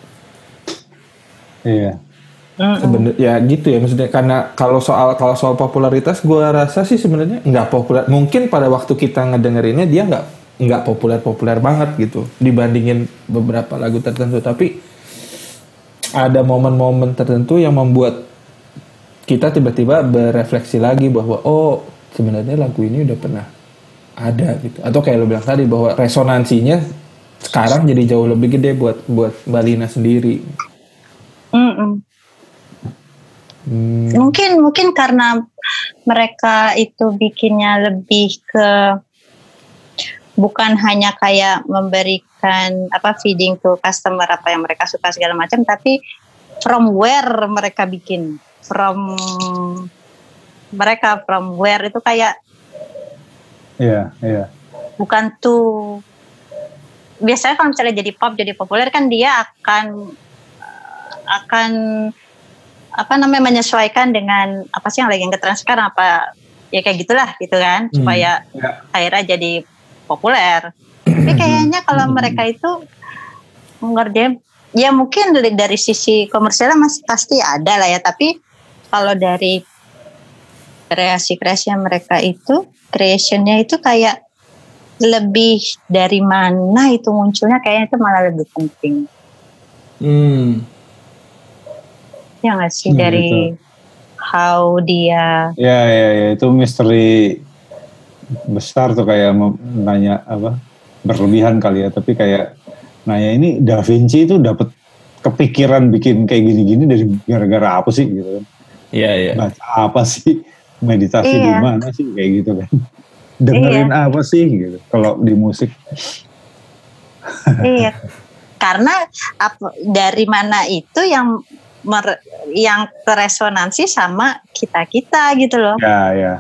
Iya. Ya gitu ya maksudnya karena kalau soal kalau soal popularitas gue rasa sih sebenarnya nggak populer. Mungkin pada waktu kita ngedengerinnya dia nggak nggak populer populer banget gitu dibandingin beberapa lagu tertentu. Tapi ada momen-momen tertentu yang membuat kita tiba-tiba berefleksi lagi bahwa oh sebenarnya lagu ini udah pernah ada gitu. Atau kayak lo bilang tadi bahwa resonansinya sekarang jadi jauh lebih gede buat buat Balina sendiri. Mm-mm. Hmm. Mungkin mungkin karena mereka itu bikinnya lebih ke bukan hanya kayak memberikan apa feeding to customer apa yang mereka suka segala macam tapi from where mereka bikin from mereka from where itu kayak Iya, iya. bukan tuh biasanya kalau misalnya jadi pop jadi populer kan dia akan akan apa namanya menyesuaikan dengan apa sih yang lagi ngetren sekarang apa ya kayak gitulah gitu kan Hmm. supaya Ya. akhirnya jadi populer tapi kayaknya kalau mereka itu ngerjain ya mungkin dari, dari sisi komersialnya masih pasti ada lah ya tapi kalau dari kreasi-kreasi mereka itu creationnya itu kayak lebih dari mana itu munculnya kayaknya itu malah lebih penting Hmm. Ya nggak sih Hmm, dari how dia Ya, ya, ya, itu misteri besar tuh kayak nanya apa berlebihan kali ya, tapi kayak nanya ini Da Vinci itu dapat kepikiran bikin kayak gini-gini dari gara-gara apa sih gitu kan? Iya iya. Baca apa sih? Meditasi di Iya. mana sih kayak gitu kan? Dengerin apa sih gitu? Kalau di musik, iya karena apa, dari mana itu yang mer- yang teresonansi sama kita kita gitu loh ya, ya.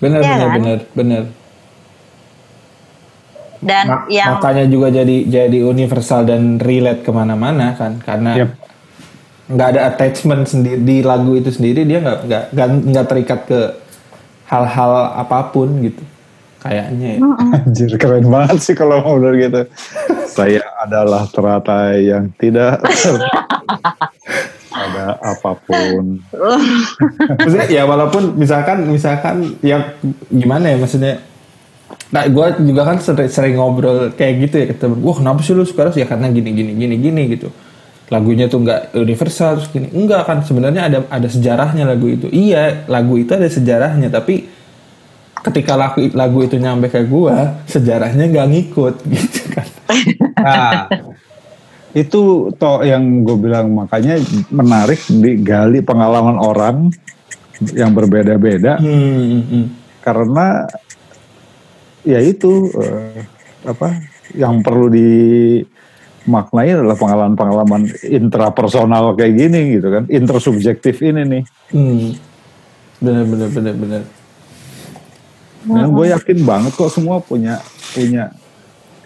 benar Iya benar kan? benar benar. dan Ma- yang makanya juga jadi jadi universal dan relate ke mana-mana kan karena Yep. nggak ada attachment sendiri di lagu itu sendiri dia nggak nggak nggak terikat ke hal-hal apa pun gitu kayaknya ya. Anjir keren banget sih kalau mau udah gitu. [laughs] Saya adalah teratai yang tidak [laughs] ada apa pun. maksudnya ya walaupun misalkan misalkan ya gimana ya maksudnya? Nah gue juga kan sering, sering ngobrol kayak gitu ya ke temen. Wah kenapa sih lu suka Ras?" ya karena gini gini gini gini gitu. Lagunya tuh nggak universal terus gini. Enggak kan sebenarnya ada ada sejarahnya lagu itu. Iya lagu itu ada sejarahnya tapi ketika lagu lagu itu nyampe ke gua sejarahnya nggak ngikut [laughs] gitu kan Nah, itu toh yang gue bilang makanya menarik digali pengalaman orang yang berbeda-beda Hmm, hmm, hmm. karena ya itu eh, apa yang perlu dimaknai adalah pengalaman-pengalaman intrapersonal kayak gini gitu kan intersubjektif ini nih Hmm. bener bener bener bener Dan gue yakin banget kok semua punya punya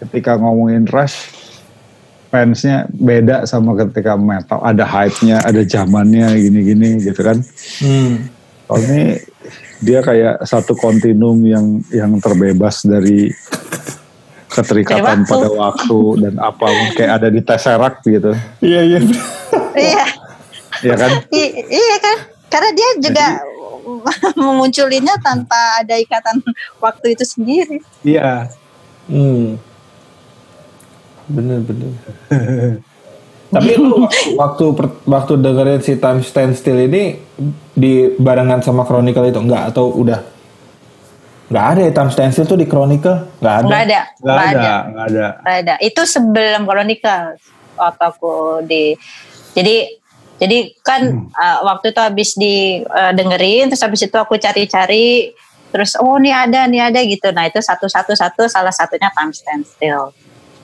ketika ngomongin Rush fansnya beda sama ketika metal. Ada hype-nya ada zamannya gini-gini gitu kan. Hmm. kalau ini dia kayak satu kontinum yang yang terbebas dari keterikatan waktu. pada waktu dan apa kayak ada di Tesseract gitu. Iya iya. Iya. Ya kan? Iya kan? Karena dia juga [laughs] memunculinnya tanpa ada ikatan waktu itu sendiri. Iya. Hmm. Bener bener. [laughs] Tapi [laughs] lu waktu per- waktu dengerin si Time Stand Still ini di barengan sama Chronicle itu enggak atau udah? Nggak ada ya Time Stand Still tuh di Chronicle? Nggak ada. nggak ada. Nggak nggak ada ada. nggak ada. Nggak ada. Itu sebelum Chronicle waktu aku di jadi jadi kan uh, waktu itu habis di uh, dengerin terus habis itu aku cari-cari terus oh ini ada nih ada gitu. Nah itu satu satu satu salah satunya Time Stand Still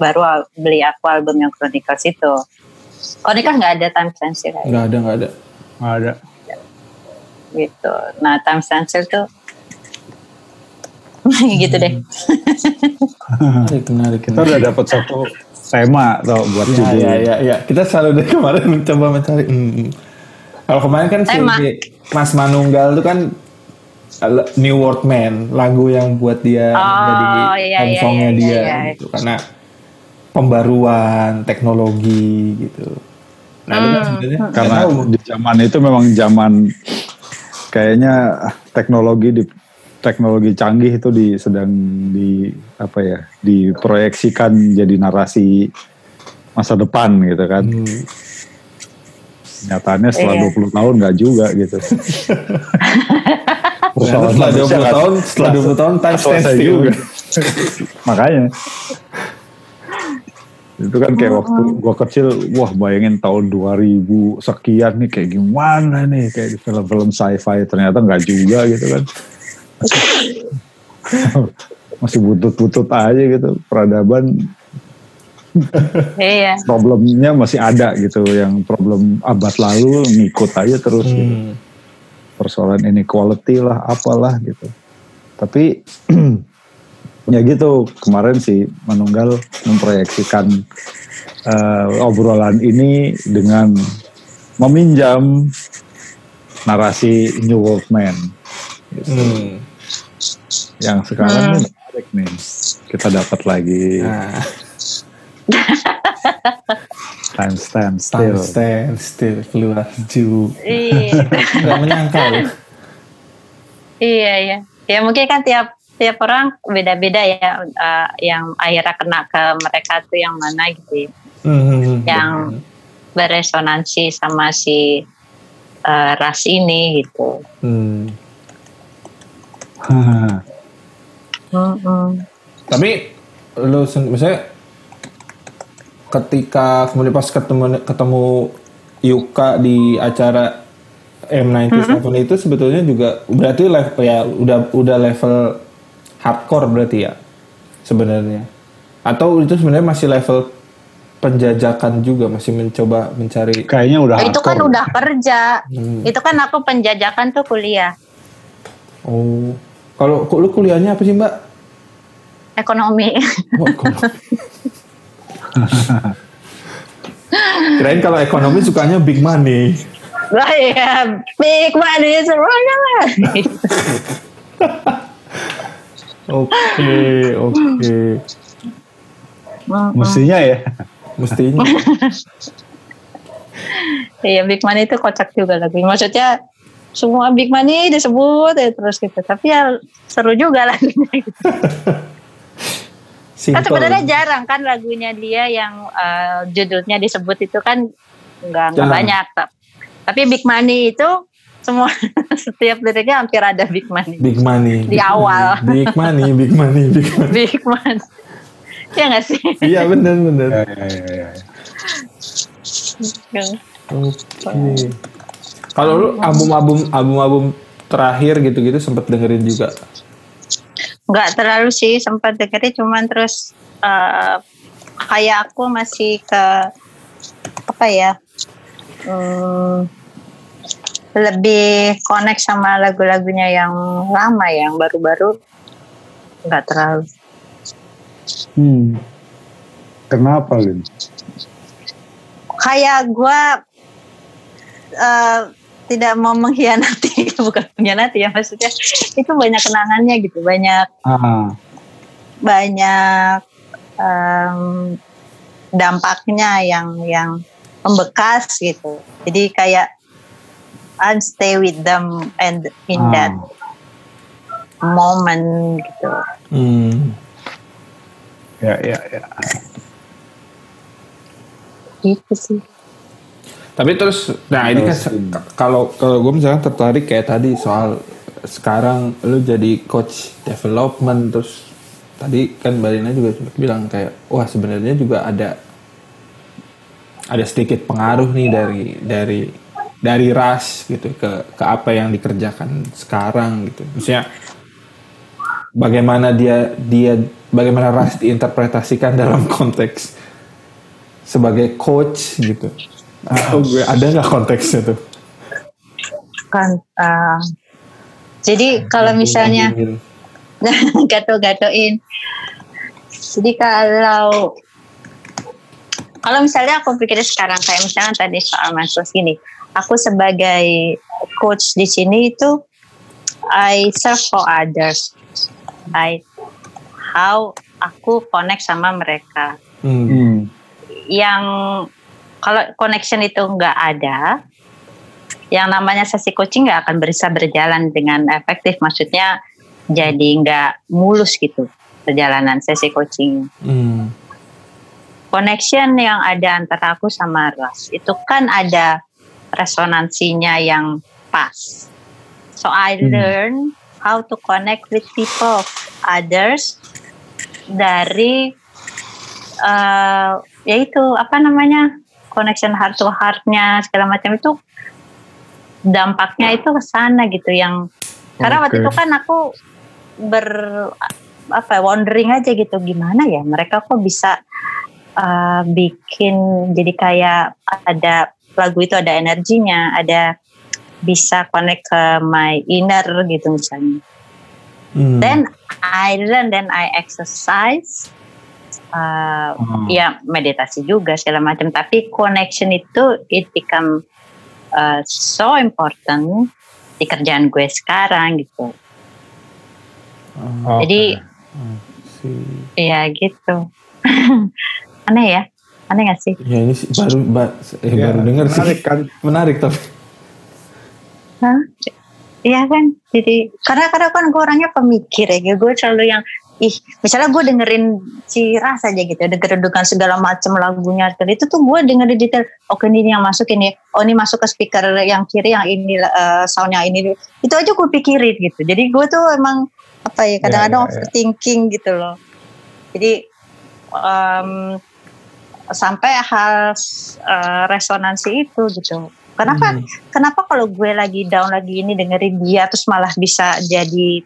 baru beli aku album yang Chronicles itu Chronicles nggak ada Time Still kayak Nggak ada nggak ada. nggak ada gitu nah Time Still tuh [laughs] gitu deh [laughs] Menarik menarik. kita udah dapat satu tema tau buat Ya, judul ya, ya, ya. Kita selalu dari kemarin [laughs] mencoba mencari. hmm. Kalau kemarin kan si Tema. si Mas Manunggal tuh kan uh, New World Man, lagu yang buat dia Oh, jadi iya, iya, songnya iya, dia iya. gitu. Karena pembaruan teknologi gitu. Nah, kan Hmm. sebenarnya karena tahu. di zaman itu memang zaman kayaknya teknologi di teknologi canggih itu di sedang di apa ya diproyeksikan jadi narasi masa depan gitu kan Hmm. nyatanya setelah Iya. 20 tahun nggak juga gitu [laughs] setelah 20 tahun, setelah 20 tahun time stands juga [laughs] makanya itu kan kayak waktu gua kecil wah bayangin tahun 2000 sekian nih kayak gimana nih kayak di film-film sci-fi ternyata nggak juga gitu kan [laughs] masih butut-butut aja gitu peradaban Iya. problemnya masih ada gitu yang problem abad lalu ngikut aja terus gitu. Hmm. persoalan inequality lah apalah gitu tapi [clears throat] ya gitu kemarin sih menunggal memproyeksikan eh, obrolan ini dengan meminjam narasi New Worldman Hmm. yang sekarang nih menarik nih kita dapat lagi Nah, time stand time still stand still keluar ju. Iya. Gak menyangka loh. Iya iya. Ya mungkin kan tiap tiap orang beda-beda ya eh, yang akhirnya kena ke mereka tuh yang mana gitu. ya. Hmm. Yang beresonansi sama si eh, ras ini gitu. Hmm. Mm-mm. Tapi lu misalnya ketika kemudian pas ketemu ketemu Yuka di acara M97 itu sebetulnya juga berarti level ya udah udah level hardcore berarti ya sebenarnya atau itu sebenarnya masih level penjajakan juga masih mencoba mencari kayaknya udah itu kan udah kerja. Hmm. Itu kan aku penjajakan tuh kuliah oh kalau lu kuliahnya apa sih mbak ekonomi. Oh, ekonomi. [laughs] Kirain kalau ekonomi sukanya big money. Lah ya, big money semuanya lah. [laughs] Oke, oke. Mestinya ya Mestinya. [laughs] Iya big money itu kocak juga lagi. Maksudnya semua big money disebut ya terus gitu. Tapi ya seru juga lagunya. [laughs] Gitu. Kan sebenarnya jarang kan lagunya dia yang eh, judulnya disebut itu kan nggak banyak. Ta- Tapi big money itu semua [laughs] setiap liriknya hampir ada big money. Big money. Di awal. Big money, big money, big [laughs] money. Big money. ya nggak sih? Iya benar benar. Ya, ya, ya, ya. Oke. Kalau lu album-album album-album terakhir gitu-gitu sempet dengerin juga. nggak terlalu sih sempat dengerin cuman terus eh, kayak aku masih ke apa ya hmm, lebih connect sama lagu-lagunya yang lama yang baru-baru nggak terlalu Hmm. Kenapa, Lin? kayak gue eh, tidak mau mengkhianati [laughs] bukan mengkhianati ya maksudnya itu banyak kenangannya gitu banyak Ah, banyak em, dampaknya yang yang membekas gitu. Jadi kayak I stay with them and in Ah. that moment gitu. Hmm. ya, ya, ya. Gitu sih. Tapi terus, nah ini kan kalau kalau gue misalnya tertarik kayak tadi soal sekarang lu jadi coach development terus tadi kan Mbak Lina juga sempat bilang kayak wah sebenarnya juga ada ada sedikit pengaruh nih dari dari dari ras gitu ke ke apa yang dikerjakan sekarang gitu. Maksudnya bagaimana dia dia bagaimana ras diinterpretasikan dalam konteks sebagai coach gitu. Atau gue ada nggak konteksnya tuh? Kan uh, jadi kalau misalnya [laughs] gato-gatoin. Jadi kalau kalau misalnya aku pikir sekarang kayak misalnya tadi soal Mansos gini, aku sebagai coach di sini itu I serve for others. I how aku connect sama mereka Hmm. Hmm. yang kalau connection itu nggak ada, yang namanya sesi coaching nggak akan bisa berjalan dengan efektif. Maksudnya jadi nggak mulus gitu perjalanan sesi coaching. Hmm. Connection yang ada antara aku sama Ras itu kan ada resonansinya yang pas. So I Hmm. learn how to connect with people, others dari eh yaitu apa namanya connection heart to heartnya segala macam itu dampaknya itu ke sana gitu yang karena waktu itu kan aku ber apa wondering aja gitu gimana ya mereka kok bisa uh, bikin jadi kayak ada lagu itu ada energinya ada bisa connect ke my inner gitu misalnya. Hmm. then I learn then I exercise uh, Hmm. ya meditasi juga segala macam. Tapi connection itu it become uh, so important di kerjaan gue sekarang gitu. Oke. jadi Si- ya gitu. [laughs] Aneh ya aneh gak sih Ya ini sih baru ba- eh, Ya, baru dengar sih. menarik kan Menarik tapi. Hah? Iya kan, jadi karena karena kan gue orangnya pemikir ya, gue selalu yang ih misalnya gue dengerin si Ras aja gitu, dengerin dengan segala macam lagunya, dan itu tuh gue dengerin detail, oke ini yang masuk ini, oh ini masuk ke speaker yang kiri, yang ini eh, soundnya ini, itu aja gue pikirin gitu. Jadi gue tuh emang apa ya kadang-kadang Ya, ya, ya. overthinking gitu loh. Jadi em, sampai hal eh, resonansi itu gitu. Kenapa Hmm. kenapa kalau gue lagi down lagi ini dengerin dia terus malah bisa jadi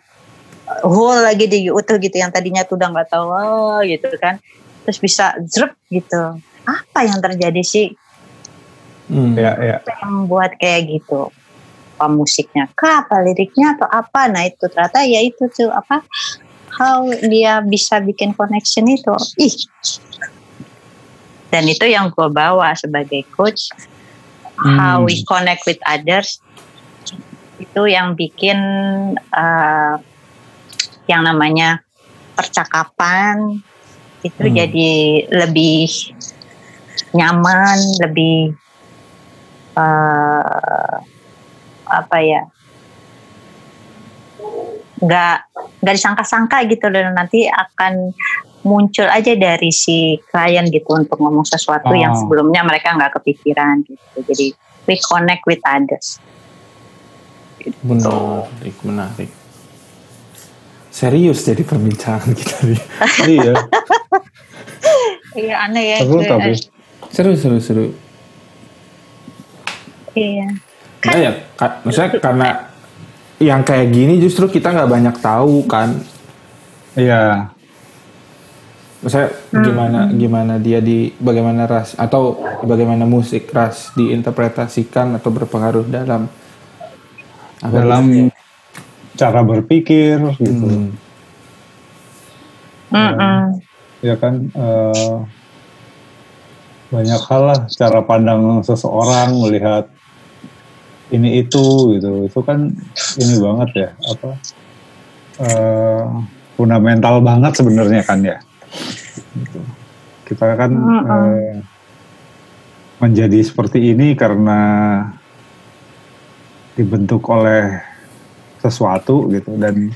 uh, whole lagi di utuh gitu yang tadinya tuh udah nggak tahu oh, gitu kan. Terus bisa zrep gitu. Apa yang terjadi sih? Hmm. ya ya. Yang membuat kayak gitu? Apa musiknya kah? Apa liriknya? Atau apa? Nah itu ternyata ya itu tuh apa how dia bisa bikin connection itu. Ih dan itu yang gue bawa sebagai coach. How we connect with others. Itu yang bikin uh, yang namanya percakapan itu Hmm. jadi lebih nyaman lebih uh, apa ya? Nggak nggak disangka-sangka gitu loh. Nanti akan muncul aja dari si klien gitu untuk ngomong sesuatu yang Oh. sebelumnya mereka nggak kepikiran gitu jadi we connect with others Menarik, menarik. Serius jadi perbincangan kita nih. [laughs] iya iya aneh ya seru tapi Seru, seru, seru. iya Nah ya, ka- maksudnya karena yang kayak gini justru kita nggak banyak tahu kan. iya Maksudnya gimana gimana dia di bagaimana ras atau bagaimana musik ras diinterpretasikan atau berpengaruh dalam apa dalam cara berpikir gitu. Hmm. Mm-mm. ya kan eh, banyak hal lah cara pandang seseorang melihat ini itu gitu. Itu kan ini banget ya apa eh, fundamental banget sebenarnya kan ya Gitu. kita kan Mm-mm. eh, menjadi seperti ini karena dibentuk oleh sesuatu gitu dan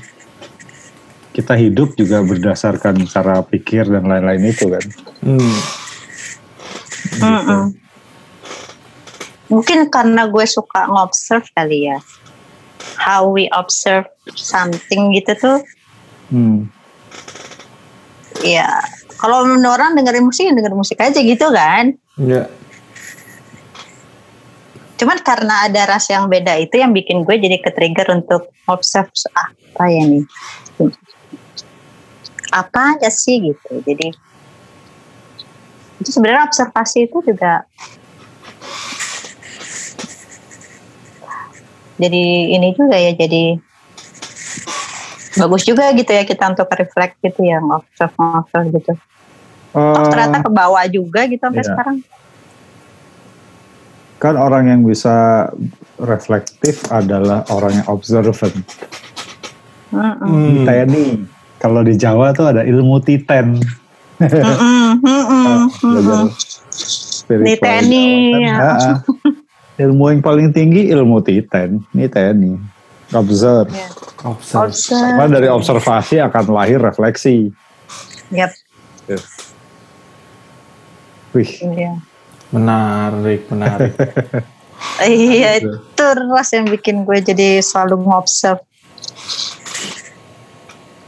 kita hidup juga berdasarkan cara pikir dan lain-lain itu kan. Hmm. Mm-mm. Mungkin karena gue suka ngobserve kali ya. How we observe something gitu tuh. Hmm. Ya, kalau orang dengerin musik, ya dengerin musik aja gitu kan. Ya. Cuman karena ada ras yang beda itu yang bikin gue jadi ke-trigger untuk observe apa ya nih. Apa aja sih gitu. Jadi itu sebenarnya observasi itu juga jadi ini juga ya jadi bagus juga gitu ya kita untuk reflect gitu ya observe observe gitu. Oh, Eh, ternyata ke bawah juga gitu sampai iya. sekarang. kan orang yang bisa reflektif adalah orang yang observant. Mm-mm. Hmm. Kayak nih, kalau di Jawa tuh ada ilmu titen. Di [laughs] TNI, ya. Ilmu yang paling tinggi ilmu titen, ini TNI. Observe. Ya. Observe. Karena dari observasi akan lahir refleksi. Yap. Wih, Iya. Menarik, menarik. [laughs] Iya itu ras yang bikin gue jadi selalu ngobserve.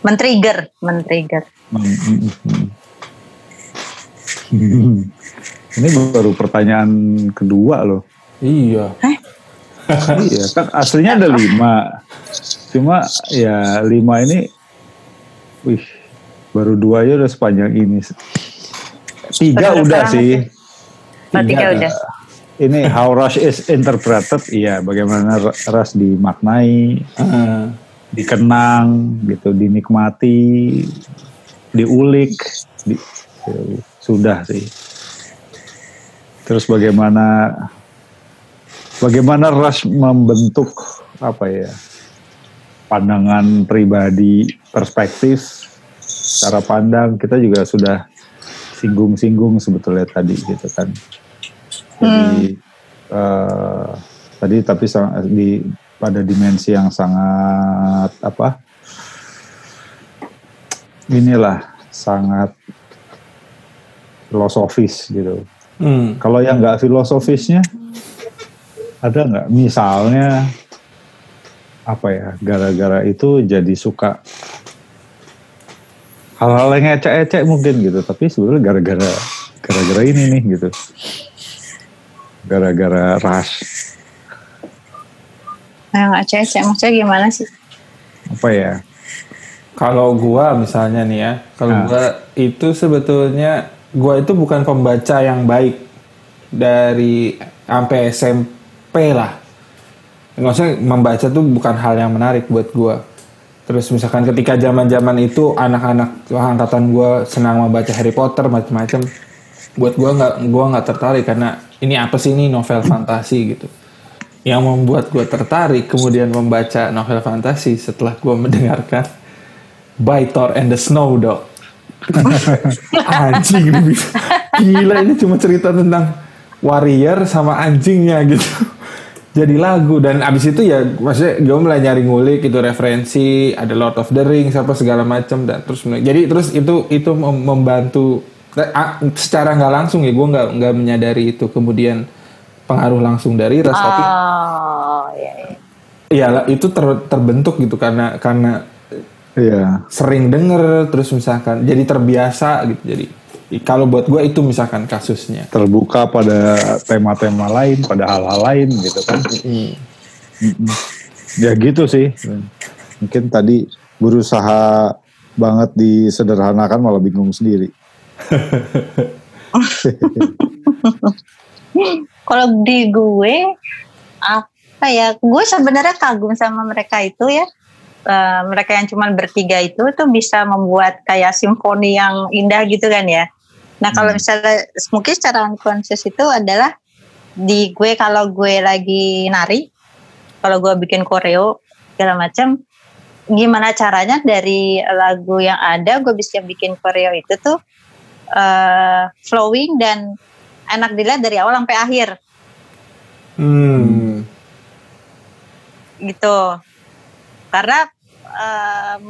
Men-trigger, men-trigger. Hmm, hmm, hmm. Ini baru pertanyaan kedua loh. iya. Iya, kan aslinya ada lima. Cuma ya lima ini, wih, baru dua aja udah sepanjang ini. Tiga Udah udah sih. Nah, tiga udah. Ini how rush is interpreted, iya bagaimana rush dimaknai, Ah, dikenang, gitu, dinikmati, diulik, di- sudah sih. Terus bagaimana bagaimana Rush membentuk apa ya pandangan pribadi, perspektif, cara pandang kita juga sudah singgung-singgung sebetulnya tadi gitu kan. Jadi eh, tadi tapi di pada dimensi yang sangat apa? Inilah sangat filosofis gitu. hmm. Kalau yang nggak filosofisnya ada nggak? Misalnya apa ya? Gara-gara itu jadi suka hal-hal yang ecek-ecek mungkin gitu. Tapi sebenarnya gara-gara gara-gara ini nih gitu. Gara-gara rush Nah, nggak cecek. Maksudnya gimana sih? apa ya? Kalau gua misalnya nih ya, kalau Ah. gua itu sebetulnya gua itu bukan pembaca yang baik dari sampai SMP lah. Maksudnya membaca tuh bukan hal yang menarik buat gua. Terus misalkan ketika zaman-zaman itu anak-anak angkatan gua senang membaca Harry Potter macam-macam, buat gua nggak gua nggak tertarik karena ini apa sih ini novel fantasi gitu. Yang membuat gua tertarik kemudian membaca novel fantasi setelah gua mendengarkan By Thor and the Snow Dog. [laughs] Anjing. Gila ini cuma cerita tentang warrior sama anjingnya gitu. Jadi lagu dan abis itu ya maksudnya gue mulai nyari ngulik itu referensi ada Lord of the Rings apa segala macam dan terus jadi terus itu itu mem- membantu ah, secara nggak langsung ya gue nggak nggak menyadari itu kemudian pengaruh langsung dari ras tapi Oh, iya, iya. ya lah, itu ter- terbentuk gitu karena karena Iya. sering denger terus misalkan jadi terbiasa gitu jadi kalau buat gue itu misalkan kasusnya Terbuka pada tema-tema lain, pada hal-hal lain gitu kan. Ya gitu sih. Mungkin tadi berusaha banget disederhanakan malah bingung sendiri. [laughs] Kalau di gue apa ya? Gue sebenarnya kagum sama mereka itu ya. Eh, mereka yang cuma bertiga itu tuh bisa membuat kayak simfoni yang indah gitu kan ya. Nah kalau misalnya mungkin secara unconscious itu adalah di gue kalau gue lagi nari, kalau gue bikin koreo segala macam, gimana caranya dari lagu yang ada gue bisa bikin koreo itu tuh eh, flowing dan enak dilihat dari awal sampai akhir. Hmm. gitu. Karena em,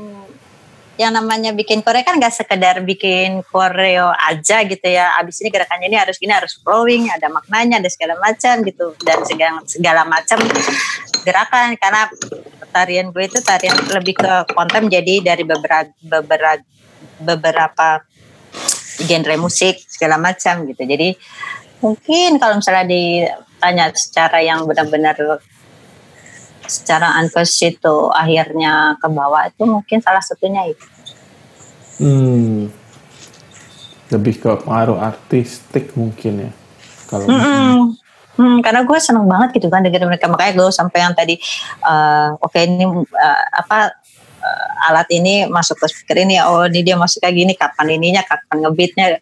yang namanya bikin koreo kan gak sekedar bikin koreo aja gitu ya. Abis ini gerakannya ini harus gini harus flowing ada maknanya ada segala macam gitu. Dan segala, segala macam gerakan. Karena tarian gue itu tarian lebih ke kontem jadi dari beberapa beberapa beberapa genre musik segala macam gitu. Jadi mungkin kalau misalnya ditanya secara yang benar-benar secara unconscious itu akhirnya ke bawah itu mungkin salah satunya itu. Hmm. lebih ke pengaruh artistik mungkin ya kalau Mm-mm. Hmm, karena gue seneng banget gitu kan dengerin mereka. Makanya gue sampai yang tadi eh, oke ini eh, apa eh, alat ini masuk ke speaker ini. Oh ini dia masuk kayak gini. Kapan ininya kapan ngebeatnya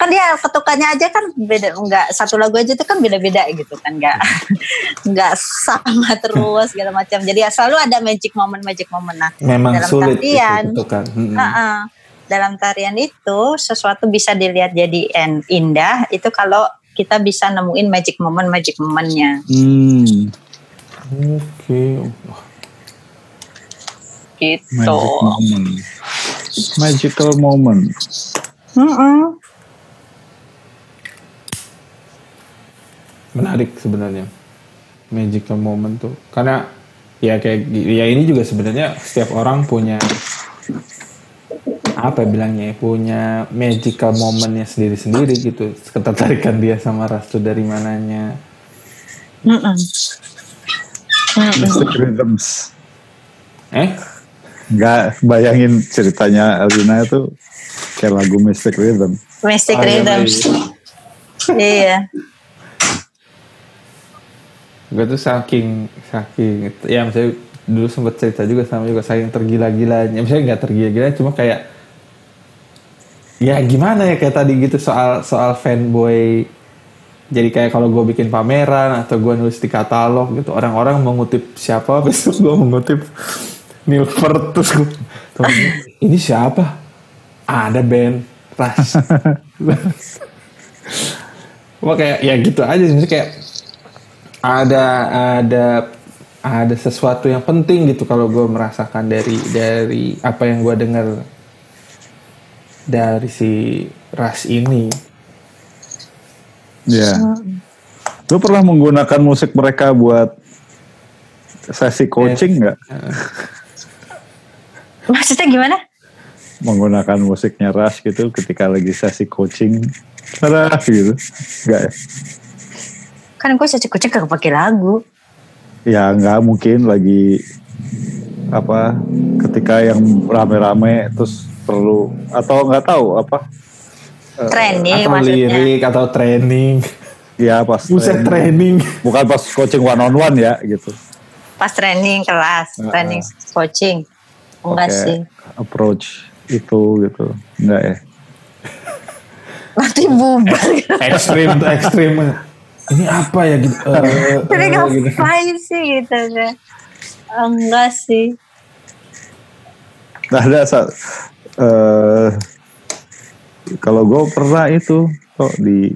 kan dia ketukannya aja kan beda nggak satu lagu aja itu kan beda-beda gitu kan nggak [laughs] nggak sama [laughs] terus segala macam jadi ya selalu ada magic moment magic moment nah memang dalam sulit tarian. itu kan Hmm. Ha-ha. Dalam tarian itu sesuatu bisa dilihat jadi en- indah itu kalau kita bisa nemuin magic moment magic momentnya Hmm, Oke. Wah, gitu. magic moment. Magical moment. Mm-mm. Menarik sebenarnya magical moment tuh karena ya kayak ya ini juga sebenarnya setiap orang punya apa ya bilangnya ya, punya magical momentnya sendiri-sendiri gitu ketertarikan dia sama ras tuh dari mananya Mm-mm. Mm-mm. Mystic Rhythms. eh Nggak bayangin ceritanya Alina itu kayak lagu Mystic Rhythm. Mystic Ah, iya, Rhythms. iya. Gue tuh saking saking ya misalnya dulu sempet cerita juga sama juga saking tergila-gilanya. Misalnya nggak tergila-gila cuma kayak ya gimana ya kayak tadi gitu soal soal fanboy. Jadi kayak kalau gue bikin pameran atau gue nulis di katalog gitu orang-orang mengutip siapa [laughs] besok gue mengutip Nilfert terus gue ini siapa? Ada band ras. [laughs] Wah kayak ya gitu aja sih kayak ada ada ada sesuatu yang penting gitu kalau gue merasakan dari dari apa yang gue dengar dari si ras ini Ya. Lu pernah menggunakan musik mereka buat sesi coaching nggak? [laughs] Maksudnya gimana? Menggunakan musiknya Rush gitu ketika lagi sesi coaching. Tada gitu. Enggak ya? Kan gue kucing gak pakai lagu. Ya nggak mungkin lagi apa ketika yang rame-rame terus perlu atau nggak tahu apa Training atau maksudnya. lirik atau training ya pas buset training. training bukan pas coaching one on one ya gitu Pas training kelas, Heeh. training coaching. Enggak Pakai sih. approach itu gitu enggak ya Nanti bubar. ekstrim tuh ekstrim ini apa ya gitu Eh, Tapi eh, gitu. ngapain sih gitu kan. Enggak sih. Nah, ada saat eh kalau gue pernah itu kok di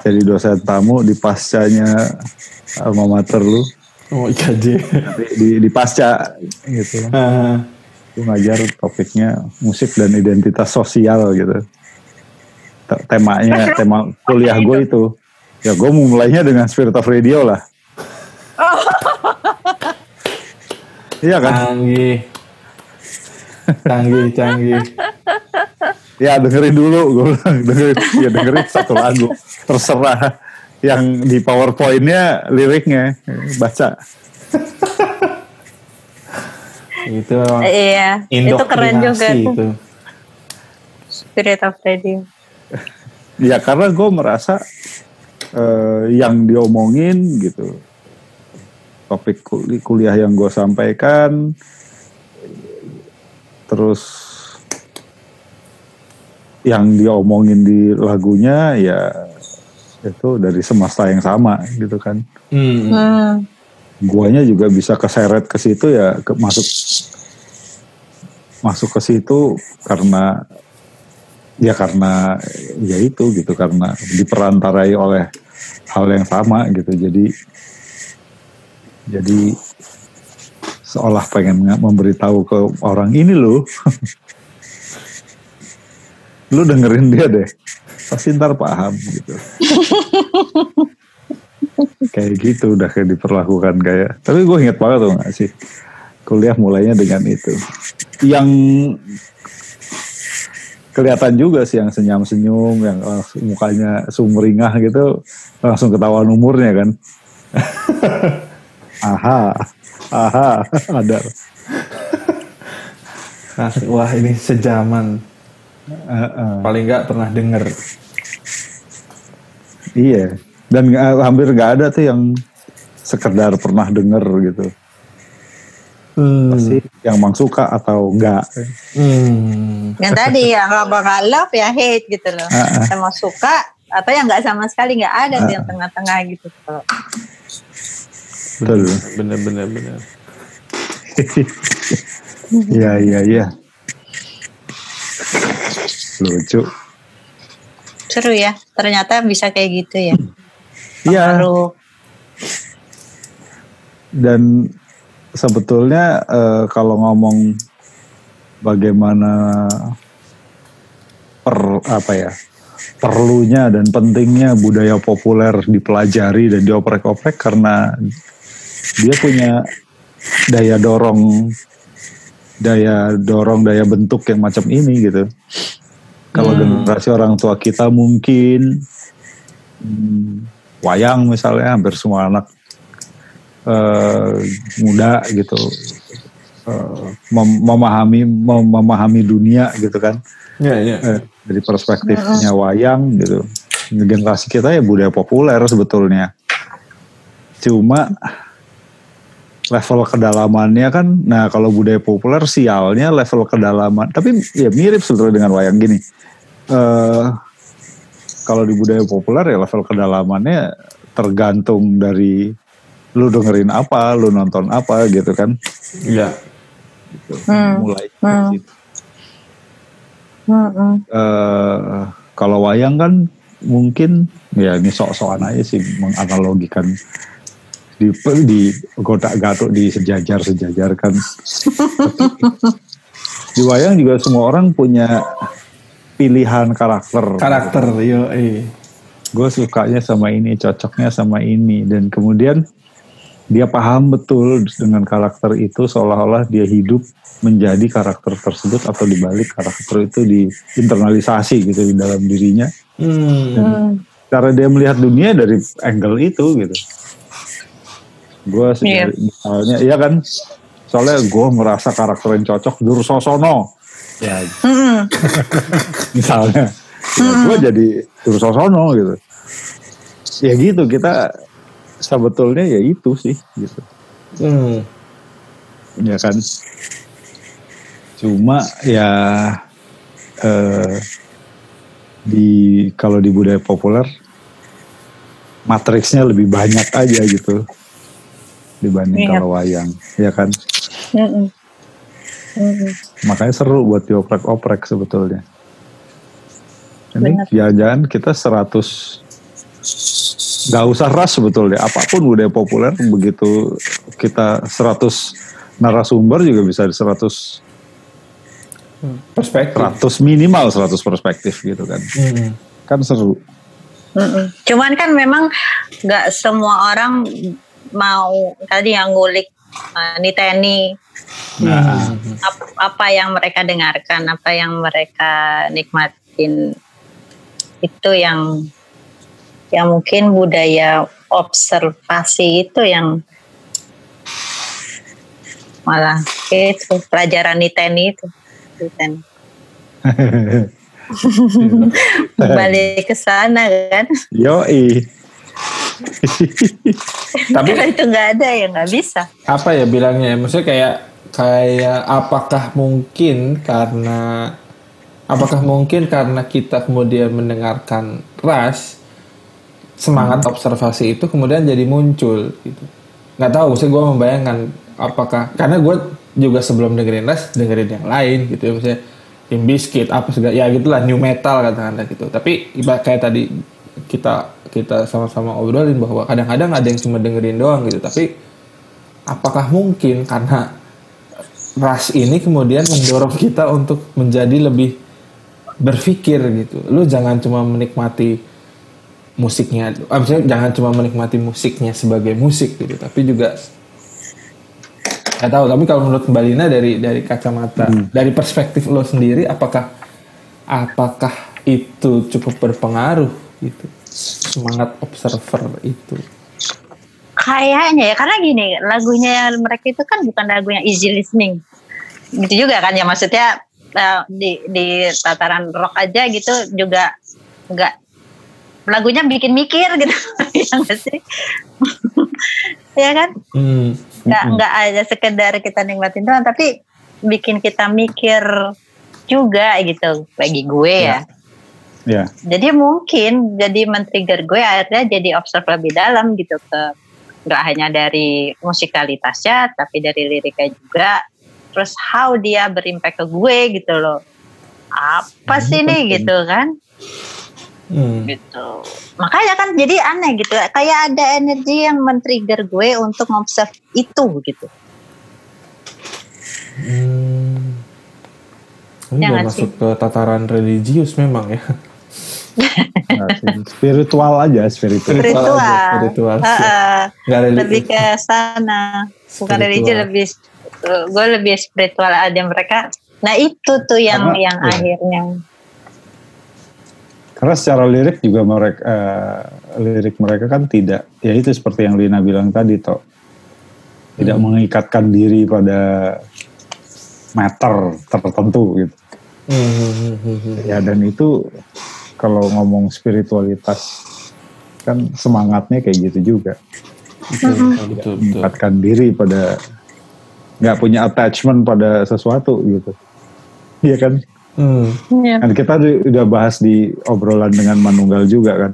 jadi dosen tamu di pascanya alma mater lu oh IKJ di, di, di pasca gitu Ah, gue ngajar topiknya musik dan identitas sosial gitu temanya tema kuliah gue itu. Ya gue mulainya dengan Spirit of Radio lah. [laughs] Iya kan? Canggih. Canggih canggih. Ya dengerin dulu, gue dengerin, ya dengerin satu lagu, terserah yang di powerpointnya liriknya baca. itu Iya, itu keren juga itu. Spirit of Radio. Ya karena gue merasa eh, yang diomongin gitu, topik kul- kuliah yang gue sampaikan, terus yang diomongin di lagunya ya itu dari semesta yang sama gitu kan. Hmm. Hmm. guanya juga bisa keseret ke situ ya ke, masuk masuk ke situ karena ya karena ya itu gitu karena diperantarai oleh hal yang sama gitu. Jadi jadi seolah pengen nge- memberitahu ke orang ini loh [laughs] lu dengerin dia deh. Pasti ntar paham gitu. [laughs] Kayak gitu udah kayak diperlakukan kayak tapi gue inget banget tuh gak sih kuliah mulainya dengan itu. Yang kelihatan juga sih yang senyum-senyum yang langsung mukanya sumringah gitu langsung ketahuan umurnya kan. [laughs] Aha aha ada. Nah, wah ini sejaman. Heeh. paling nggak pernah denger. Iya dan nggak- hampir nggak ada tuh yang sekedar pernah denger gitu hmm. pasti yang mang suka atau enggak Hmm. Yang tadi ya nggak bakal love ya hate gitu loh. Ah, ah. Sama suka atau yang nggak sama sekali nggak ada tuh yang tengah-tengah gitu. Kalau betul bener bener bener Iya [laughs] iya iya. Lucu. seru ya. Ternyata bisa kayak gitu ya. Iya. Dan sebetulnya eh, kalau ngomong bagaimana per apa ya perlunya dan pentingnya budaya populer dipelajari dan dioprek-oprek karena dia punya daya dorong daya dorong daya bentuk yang macam ini gitu. Kalau Hmm. generasi orang tua kita mungkin hmm, wayang misalnya hampir semua anak eh, muda gitu eh, mem- memahami mem- memahami dunia gitu kan. Ya, ya. Eh, dari perspektifnya wayang gitu. Generasi kita ya budaya populer sebetulnya. Cuma level kedalamannya kan nah kalau budaya populer sialnya level kedalaman tapi ya mirip sebetulnya dengan wayang gini. Eh kalau di budaya populer ya level kedalamannya tergantung dari lu dengerin apa lu nonton apa gitu kan Ya. Gitu. Hmm. mulai Hmm. eh kalau wayang kan mungkin ya ini sok-sokan aja sih menganalogikan di di godak gatuk di sejajar sejajarkan [laughs] di wayang juga semua orang punya pilihan karakter Karakter, yo, eh. gue sukanya sama ini cocoknya sama ini dan kemudian dia paham betul dengan karakter itu seolah-olah dia hidup menjadi karakter tersebut atau dibalik karakter itu diinternalisasi gitu di dalam dirinya Hmm. Hmm. cara dia melihat dunia dari angle itu gitu gue Iya. misalnya iya kan soalnya gue merasa karakter yang cocok Dursosono ya Mm-mm. [laughs] misalnya ya, gue jadi Dursosono gitu ya gitu kita sebetulnya ya itu sih gitu Hmm. ya kan cuma ya eh, di kalau di budaya populer matriksnya lebih banyak aja gitu dibanding Iya. kalau wayang ya kan Mm-mm. Mm-mm. makanya seru buat dioprek-oprek sebetulnya ini Benar. jangan kita 100 nggak usah ras sebetulnya apa pun budaya populer begitu kita 100 narasumber juga bisa 100 Perspektif. 100 minimal 100 perspektif gitu kan Hmm. kan seru. Cuman kan memang nggak semua orang mau tadi yang ngulik uh, niteni nah ap- apa yang mereka dengarkan, apa yang mereka nikmatin itu yang yang mungkin budaya observasi itu yang malah itu pelajaran niteni itu niteni. [laughs] balik ke sana kan yoi Tapi Kalau itu nggak ada ya nggak bisa apa ya bilangnya? ya? Maksudnya kayak kayak apakah mungkin karena apakah mungkin karena kita kemudian mendengarkan ras semangat observasi itu kemudian jadi muncul gitu. Nggak tahu, maksudnya gue membayangkan apakah karena gue juga sebelum dengerin ras dengerin yang lain gitu ya maksudnya Limp Bizkit apa segala ya gitulah new metal katakanlah gitu. Tapi kayak tadi kita kita sama-sama obrolin bahwa kadang-kadang ada yang cuma dengerin doang gitu tapi apakah mungkin karena ras ini kemudian mendorong kita untuk menjadi lebih berpikir gitu lu jangan cuma menikmati musiknya ah, maksudnya jangan cuma menikmati musiknya sebagai musik gitu tapi juga nggak tahu tapi kalau menurut Mbak Lina dari dari kacamata dari perspektif lo sendiri apakah apakah itu cukup berpengaruh gitu semangat observer itu? Kayaknya ya karena gini lagunya yang mereka itu kan bukan lagu yang easy listening. Gitu juga kan ya maksudnya eh, di di tataran rock aja gitu juga nggak lagunya bikin mikir gitu. [laughs] Ya sih? [laughs] Ya kan? Hmm. nggak nggak aja sekedar kita nikmatin doang tapi bikin kita mikir juga gitu. Bagi gue ya. Ya jadi mungkin jadi men-trigger gue akhirnya jadi observe lebih dalam gitu ke nggak hanya dari musikalitasnya tapi dari liriknya juga. Terus how dia berimpact ke gue gitu loh. Apa sih nih gitu kan Hmm. gitu makanya kan jadi aneh gitu kayak ada energi yang men-trigger gue untuk ngobserv itu gitu Hmm. Ini Ya udah masuk ke tataran religius memang ya. Nah, spiritual aja spiritual. Spiritual. aja, spiritual. Nggak religi- lebih ke sana bukan religi lebih gue lebih spiritual ada mereka nah itu tuh yang Karena- yang iya. akhirnya Karena secara lirik juga mereka eh, lirik mereka kan tidak ya itu seperti yang Lina bilang tadi toh tidak mengikatkan diri pada meter tertentu gitu. Hmm, hmm, hmm, hmm, hmm. Ya dan itu kalau ngomong spiritualitas kan semangatnya kayak gitu juga. Betul, betul, betul, betul. Mengikatkan diri pada nggak punya attachment pada sesuatu gitu. Iya kan? Hmm. Kan kita udah bahas di obrolan dengan Manunggal juga kan,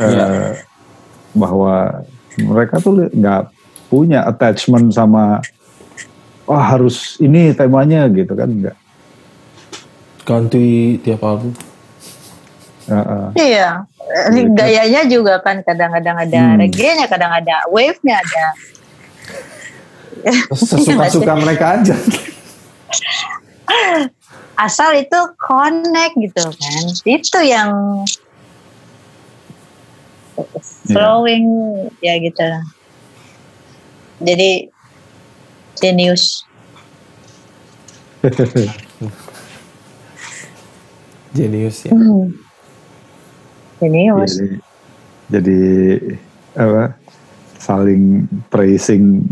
Eh, Iya. bahwa mereka tuh nggak punya attachment sama, wah harus ini temanya gitu kan nggak. Ganti tiap album. Eh, eh. iya Eh, gayanya juga kan kadang-kadang ada Hmm. reggae-nya kadang ada wave-nya ada Sesuka-suka mereka aja. [laughs] asal itu connect gitu kan itu yang flowing ya gitu jadi genius [laughs] Genius ya. Hmm. genius jadi, jadi apa? Saling praising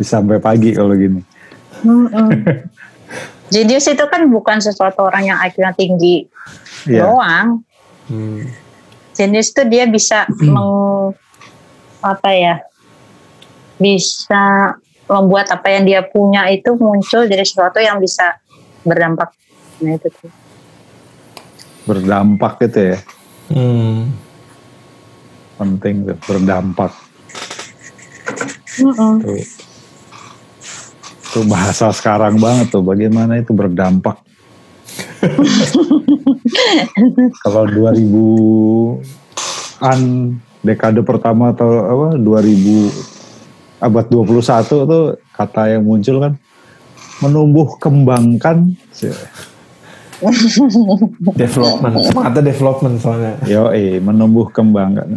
sampai pagi kalau gini. Mm-mm. [laughs] Genius itu kan bukan sesuatu orang yang IQ-nya tinggi Iya. doang. Hmm. Genius itu dia bisa meng apa ya? Bisa membuat apa yang dia punya itu muncul jadi sesuatu yang bisa berdampak. Nah itu tuh. Berdampak gitu ya. Hmm. Penting tuh, berdampak. Mm-mm. Tuh. Itu bahasa sekarang banget tuh bagaimana itu berdampak. [laughs] Kalau 2000-an dekade pertama atau apa 2000 abad 21 tuh kata yang muncul kan menumbuh kembangkan Development. Ada development soalnya. yo eh menumbuh kembangkan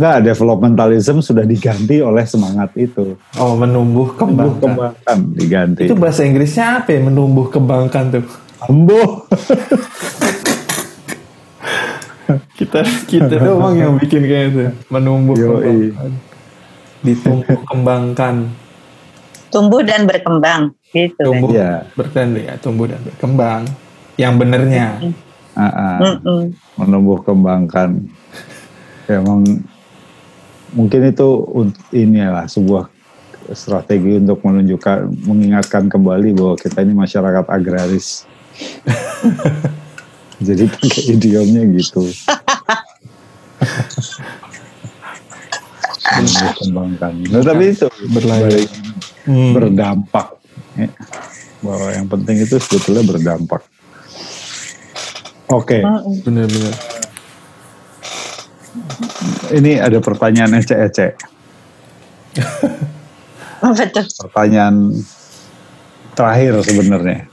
Enggak, developmentalism sudah diganti oleh semangat itu. Oh, menumbuh Menumbuh kembangkan. kembangkan diganti. Itu bahasa Inggrisnya apa ya? Menumbuh kembangkan tuh. Ambo. [laughs] Kita kita doang yang bikin kayak itu. Menumbuh Yoi. kembangkan. Ditumbuh kembangkan. Tumbuh dan berkembang gitu. kan. Tumbuh Iya. berkembang ya, tumbuh dan berkembang. Yang benernya. Ah. Mm-mm. menumbuh kembangkan. Emang mungkin itu ini lah sebuah strategi untuk menunjukkan mengingatkan kembali bahwa kita ini masyarakat agraris. [laughs] Jadi pakai idiomnya gitu. [laughs] menumbuh kembangkan. Nah, tapi itu Berlayar. balik Hmm. berdampak. Ya. Bahwa yang penting itu sebetulnya berdampak. Oke. Mm-mm. Bener-bener. Ini ada pertanyaan. [laughs] Apa tuh? Pertanyaan terakhir sebenarnya.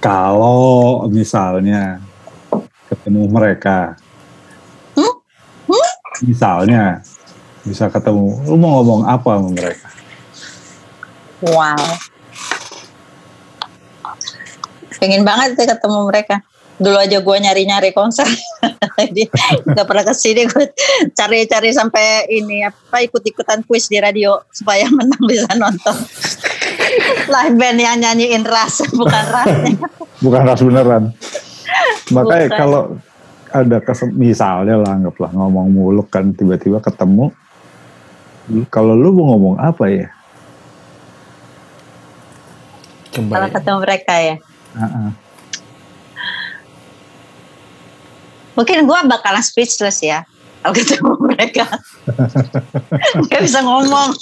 Kalau misalnya ketemu mereka, Hmm? Hmm? misalnya bisa ketemu, lu mau ngomong apa sama mereka? Wow. Pengen banget sih ketemu mereka. Dulu aja gue nyari-nyari konser. [laughs] Jadi gak pernah ke sini gue cari-cari sampai ini apa ikut-ikutan kuis di radio supaya [laughs] menang bisa nonton. Live band yang nyanyiin ras [laughs] bukan rasnya. Bukan ras beneran. Makanya Bukan. kalau ada kesem misalnya lah anggaplah ngomong muluk kan tiba-tiba ketemu, kalau lu mau ngomong apa ya? Kalau Kembali. ketemu mereka ya. Ah, ah. Mungkin gue bakalan speechless ya. Kalau ketemu mereka. [laughs] Gak bisa ngomong.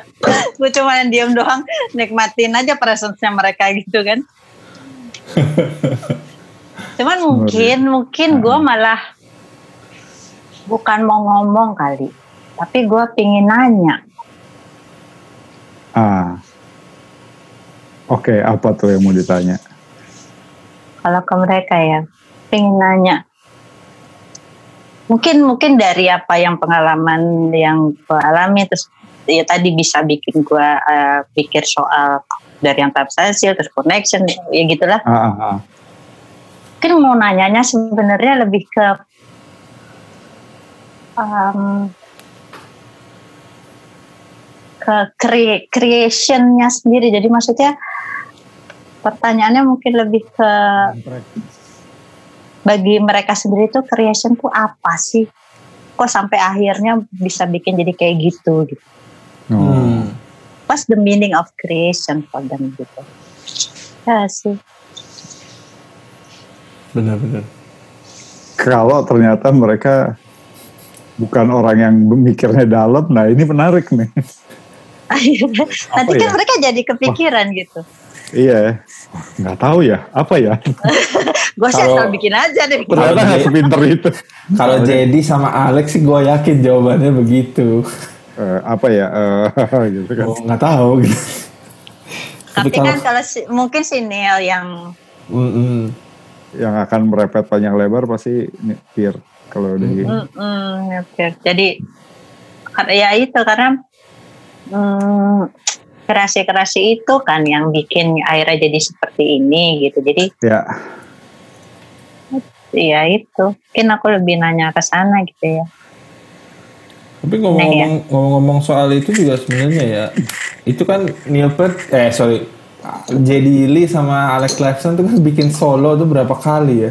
[laughs] gue cuma diem doang. Nikmatin aja presence-nya mereka gitu kan. Cuman mungkin mungkin gue malah bukan mau ngomong kali, tapi gue pingin nanya. Ah. Oke, apa tuh yang mau ditanya? Kalau ke mereka ya, pingin nanya. Mungkin mungkin dari apa yang pengalaman yang gue alami terus ya tadi bisa bikin gue uh, pikir soal dari yang hasil terus connection ya gitulah. Ah, ah, ah. Mungkin mau nanyanya sebenarnya lebih ke um, ke cre- creationnya sendiri. Jadi maksudnya pertanyaannya mungkin lebih ke bagi mereka sendiri tuh creation tuh apa sih? Kok sampai akhirnya bisa bikin jadi kayak gitu gitu. Oh. Hmm. What's the meaning of creation for them gitu? Ya sih. Benar-benar. Kalau ternyata mereka bukan orang yang mikirnya dalam, nah ini menarik nih. [laughs] Nanti kan ya? mereka jadi kepikiran gitu. Iya, nggak tahu ya, apa ya? [laughs] Gue sih Kalau- asal bikin aja deh. Ternyata nggak sepinter itu. Kalau jadi sama Alex sih gue yakin jawabannya begitu. Eh, apa ya? eh, [laughs] gitu kan. Oh, nggak tahu gitu. Tapi kalau- kan kalau si- mungkin si Neil yang Mm-mm. Yang akan merepet panjang lebar pasti peer kalau udah gini. Mm-mm, oke. Jadi ya itu karena mm, kreasi-kreasi itu kan yang bikin akhirnya jadi seperti ini gitu. Jadi Ya, ya itu. Mungkin aku lebih nanya ke sana gitu ya. Tapi ngomong-ngomong ngomong-ngomong soal itu juga sebenarnya ya, itu kan Neil Peart, eh sorry, JD Lee sama Alex Lifeson tuh kan bikin solo tuh berapa kali ya?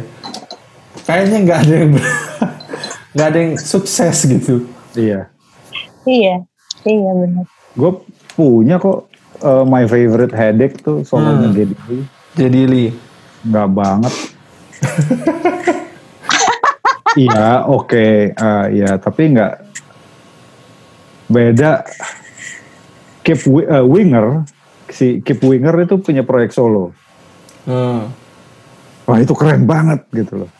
Kayaknya nggak ada yang [laughs] nggak ada yang sukses gitu. iya. Iya, iya benar. Gue punya kok eh, my favorite headache tuh solonya Hmm. Lee. JD Lee. Nggak banget. [laughs] iya, oke, eh, iya, tapi nggak beda. Keep Wi- eh, Winger, si Keep Winger itu punya proyek solo. Hmm. Wah itu keren banget gitu loh.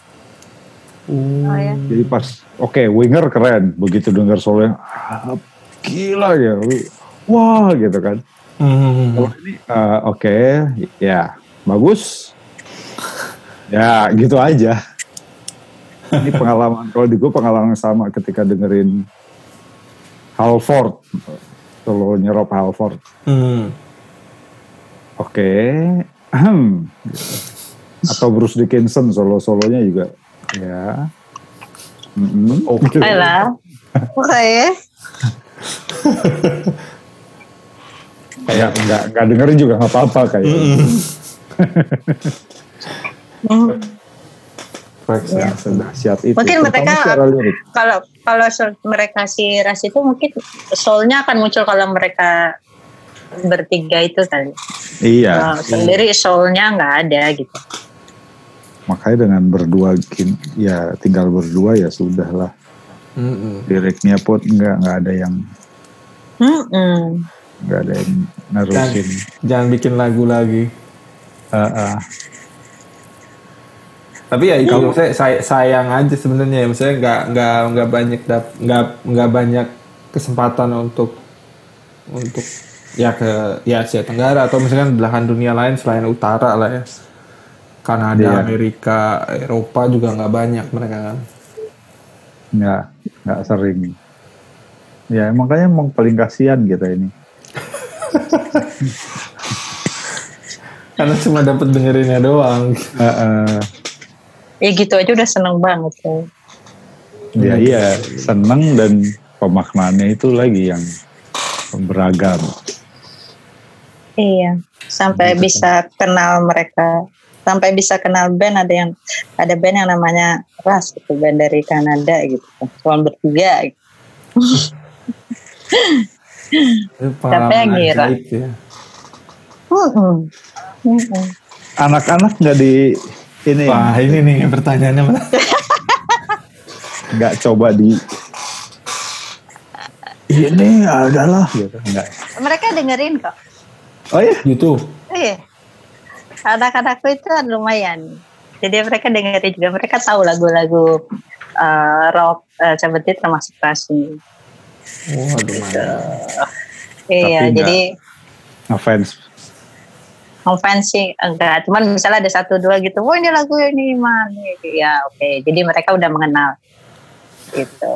Oh ya. Jadi pas, oke Winger keren, begitu dengar solo yang ah, gila ya, wah gitu kan. Hmm. Kalau ini eh, oke, ya bagus, [laughs] ya gitu aja. Ini pengalaman kalau di gue pengalaman yang sama ketika dengerin Halford, solo nyerop Halford. Hmm. Oke, gitu. atau Bruce Dickinson solo-solonya juga, ya. Mm-mm. [laughs] Oke. Ayolah. [laughs] Oke. Kayak nggak nggak dengerin juga nggak apa-apa kayak. Hmm. Ya, sedahsyat itu. Mungkin mereka kalau kalau mereka si ras itu mungkin soulnya akan muncul kalau mereka bertiga itu kali. Iya. Kalau sendiri soulnya nggak ada gitu. Makanya dengan berdua ya tinggal berdua ya sudah lah. Hmm. Liriknya pun nggak nggak ada yang Mm-mm. Nggak ada yang nerusin. Jangan bikin lagu lagi. Ah, ah. Tapi ya itu maksudnya say- sayang aja sebenarnya, maksudnya nggak nggak nggak banyak nggak nggak banyak kesempatan untuk untuk ya ke ya Asia Tenggara atau misalkan belahan dunia lain selain utara lah ya. Kanada, Iya. Amerika, Eropa juga nggak banyak mereka kan. nggak nggak sering. Ya makanya emang paling kasihan kita ini. [laughs] Karena cuma dapat dengerinnya doang. [laughs] Ah, ah. Ya gitu aja udah seneng banget. Ya. Ya iya seneng dan pemaknaannya itu lagi yang beragam. Iya. Sampai bisa kenal mereka. Sampai bisa kenal band ada yang ada band yang namanya Ras gitu band dari Kanada gitu. Cuma bertiga. Gitu. [laughs] Siapa yang ngira? ya. Anak-anak nggak di ini Wah ini nih pertanyaannya mana? nggak coba di ini adalah gitu nggak. Mereka dengerin kok. Oh ya YouTube. Iya. Anak-anakku itu lumayan. Jadi mereka dengerin juga, mereka tahu lagu-lagu uh, rock uh, seperti termasuk Rasmi. Waduh. Iya, Tapi jadi Ngefans. ngefans sih enggak. Cuman misalnya ada satu dua gitu, wah ini lagu ini mana? Ya oke. Jadi mereka udah mengenal gitu.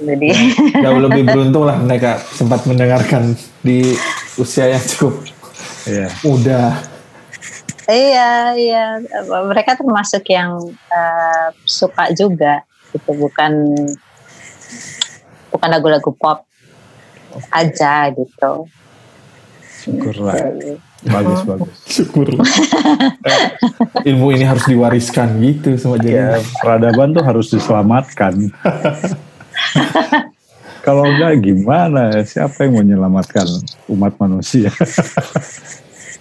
Jadi [laughs] Jauh lebih beruntung lah mereka sempat mendengarkan di usia yang cukup Iya. muda. iya iya mereka termasuk yang eh, suka juga gitu bukan bukan lagu-lagu pop aja gitu. Syukurlah. Bagus, bagus. [laughs] Syukurlah. Ilmu ini harus diwariskan gitu semua Ya, jadi. peradaban tuh harus diselamatkan. [laughs] Kalau enggak gimana? Siapa yang mau menyelamatkan umat manusia?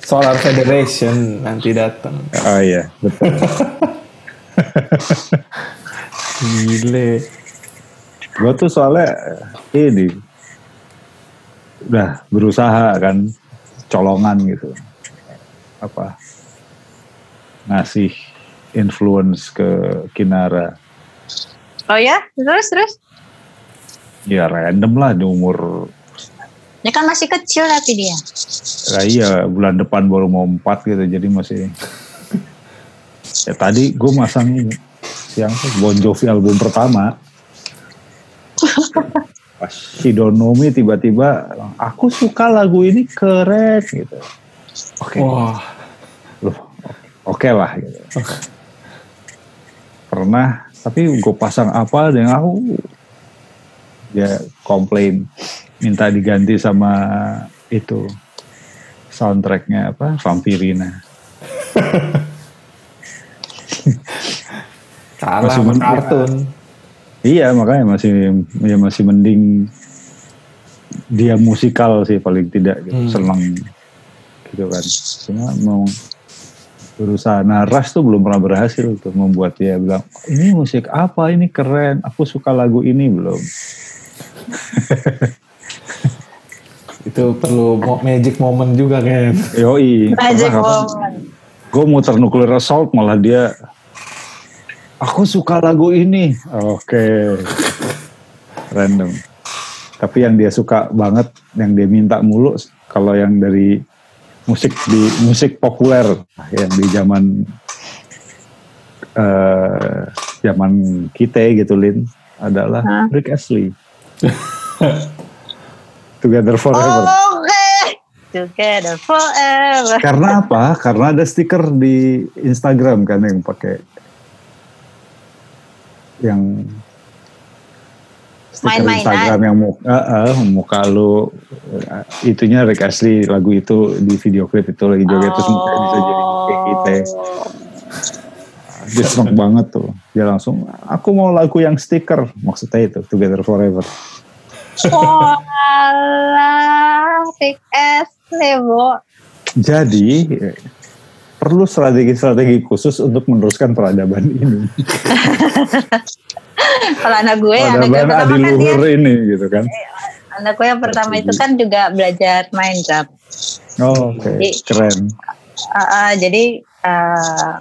Solar Federation nanti datang. oh iya, betul. [laughs] Gile. Gue tuh soalnya ini udah berusaha kan colongan gitu. Apa ngasih influence ke Kinara. Oh ya, terus terus. Ya random lah di umur Ini kan masih kecil tapi dia. Nah iya bulan depan baru mau empat gitu jadi masih ya tadi gue masang siang Bon Jovi album pertama pas Shidonomi tiba-tiba aku suka lagu ini keren gitu. Oke. Wah, loh oke lah gitu. Pernah tapi gue pasang apa dan aku dia komplain minta diganti sama itu soundtracknya apa Vampirina. [laughs] Kalah kartun. Iya makanya masih ya masih mending dia musikal sih paling tidak gitu Hmm. seneng gitu kan cuma mau berusaha nah Ras tuh belum pernah berhasil untuk membuat dia bilang ini musik apa ini keren aku suka lagu ini belum [laughs] Itu perlu magic moment juga kan. Yoi. Magic moment. gue muter nuclear assault malah dia aku suka lagu ini oke random tapi yang dia suka banget yang dia minta mulu kalau yang dari musik di musik populer yang di zaman eh zaman kita gitu Lin adalah Hah? Rick Astley Together Forever Oke. Together forever. Karena apa? Karena ada stiker di Instagram kan yang pakai yang Main-mainan. Instagram yang muka, muka lu eh, itunya Rick Astley lagu itu di video klip itu lagi joget terus mukanya bisa jadi kayak kita. Dia seneng banget tuh. Dia langsung, aku mau lagu yang stiker. Maksudnya itu, Together Forever. Walah, Rick Astley, Bo. Jadi, eh, perlu strategi-strategi khusus untuk meneruskan peradaban ini. [laughs] Kalau anak gue, anak gue peradaban pertama kan dia, ini gitu kan. anak gue yang pertama itu kan juga belajar main drum. Oh, oke. Jadi- Keren. Uh, uh, jadi uh,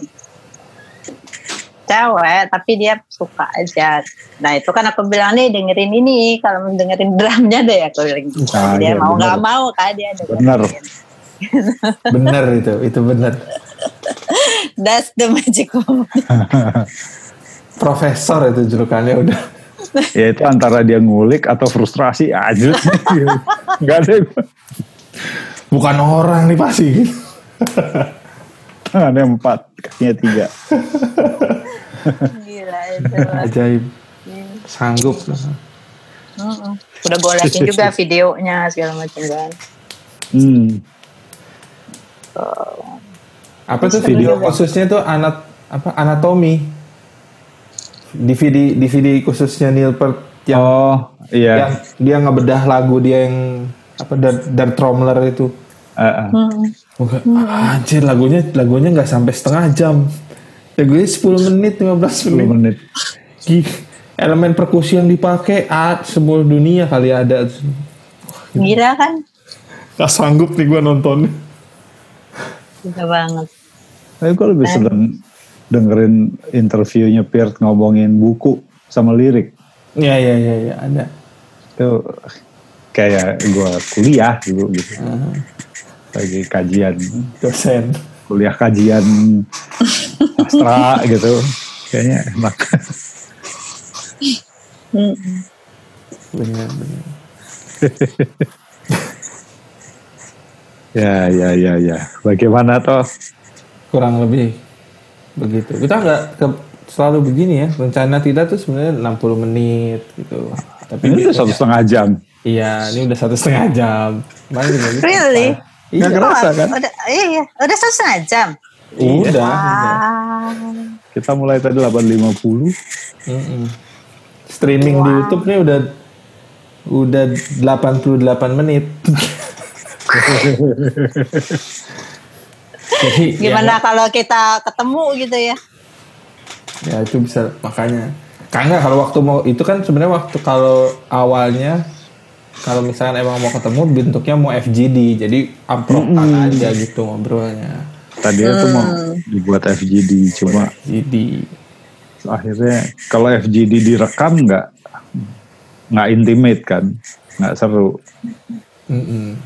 cewek tapi dia suka aja. Nah itu kan aku bilang nih dengerin ini kalau mau dengerin drumnya deh aku bilang gitu. Ah, dia iya, mau nggak mau kan dia dengerin. Bener. [laughs] Bener itu, itu bener. [laughs] That's the magic moment. [laughs] Profesor itu julukannya udah. ya itu antara dia ngulik atau frustrasi aja. [laughs] Gak ada Bukan orang nih pasti. ada yang empat, kakinya tiga. Gila itu. Ajaib. Sanggup. Mm-mm. Udah gue liatin juga videonya segala macam kan. Hmm. Apa tuh video khususnya tuh anat apa anatomi. DVD DVD khususnya Neil Peart yang Oh, iya. yang dia ngebedah lagu dia yang apa Dar, Dar Trommler itu. Eh, eh. Hmm. Bukan, anjir lagunya lagunya nggak sampai setengah jam. Lagunya 10 menit 15 10 menit. menit. Gih, elemen perkusi yang dipakai ah, seluruh dunia kali ada. Gila kan? Gak sanggup nih gua nonton. Gila banget. Tapi gue lebih seneng dengerin interviewnya Pirt ngomongin buku sama lirik. Iya iya iya ya, ada. Itu kayak gue kuliah dulu gitu. Uh, Lagi kajian, dosen. kuliah kajian sastra gitu. Kayaknya enak. Benar benar. [laughs] ya, ya, ya, ya. Bagaimana toh? Kurang lebih begitu. Kita nggak ke- selalu begini ya. Rencana kita tuh sebenarnya 60 menit gitu. Tapi Ini udah satu setengah jam. Iya, ini udah satu setengah jam. Juga gitu. Really? Iya, Nggak kerasa Oh, kan? Udah, iya, iya. Udah satu setengah jam. udah. udah. Kita mulai tadi 8.50. Mm-mm. Streaming di YouTube nih udah udah 88 menit. [laughs] Jadi Gimana kalau kita ketemu gitu ya? ya, ya itu bisa makanya. Karena kalau waktu mau itu kan sebenarnya waktu kalau awalnya kalau misalkan emang mau ketemu bentuknya mau FGD jadi ampropan aja gitu ngobrolnya. Tadinya tuh mau dibuat FGD, cuma Jadi akhirnya kalau FGD direkam nggak nggak intimate kan, nggak seru. mm-mm.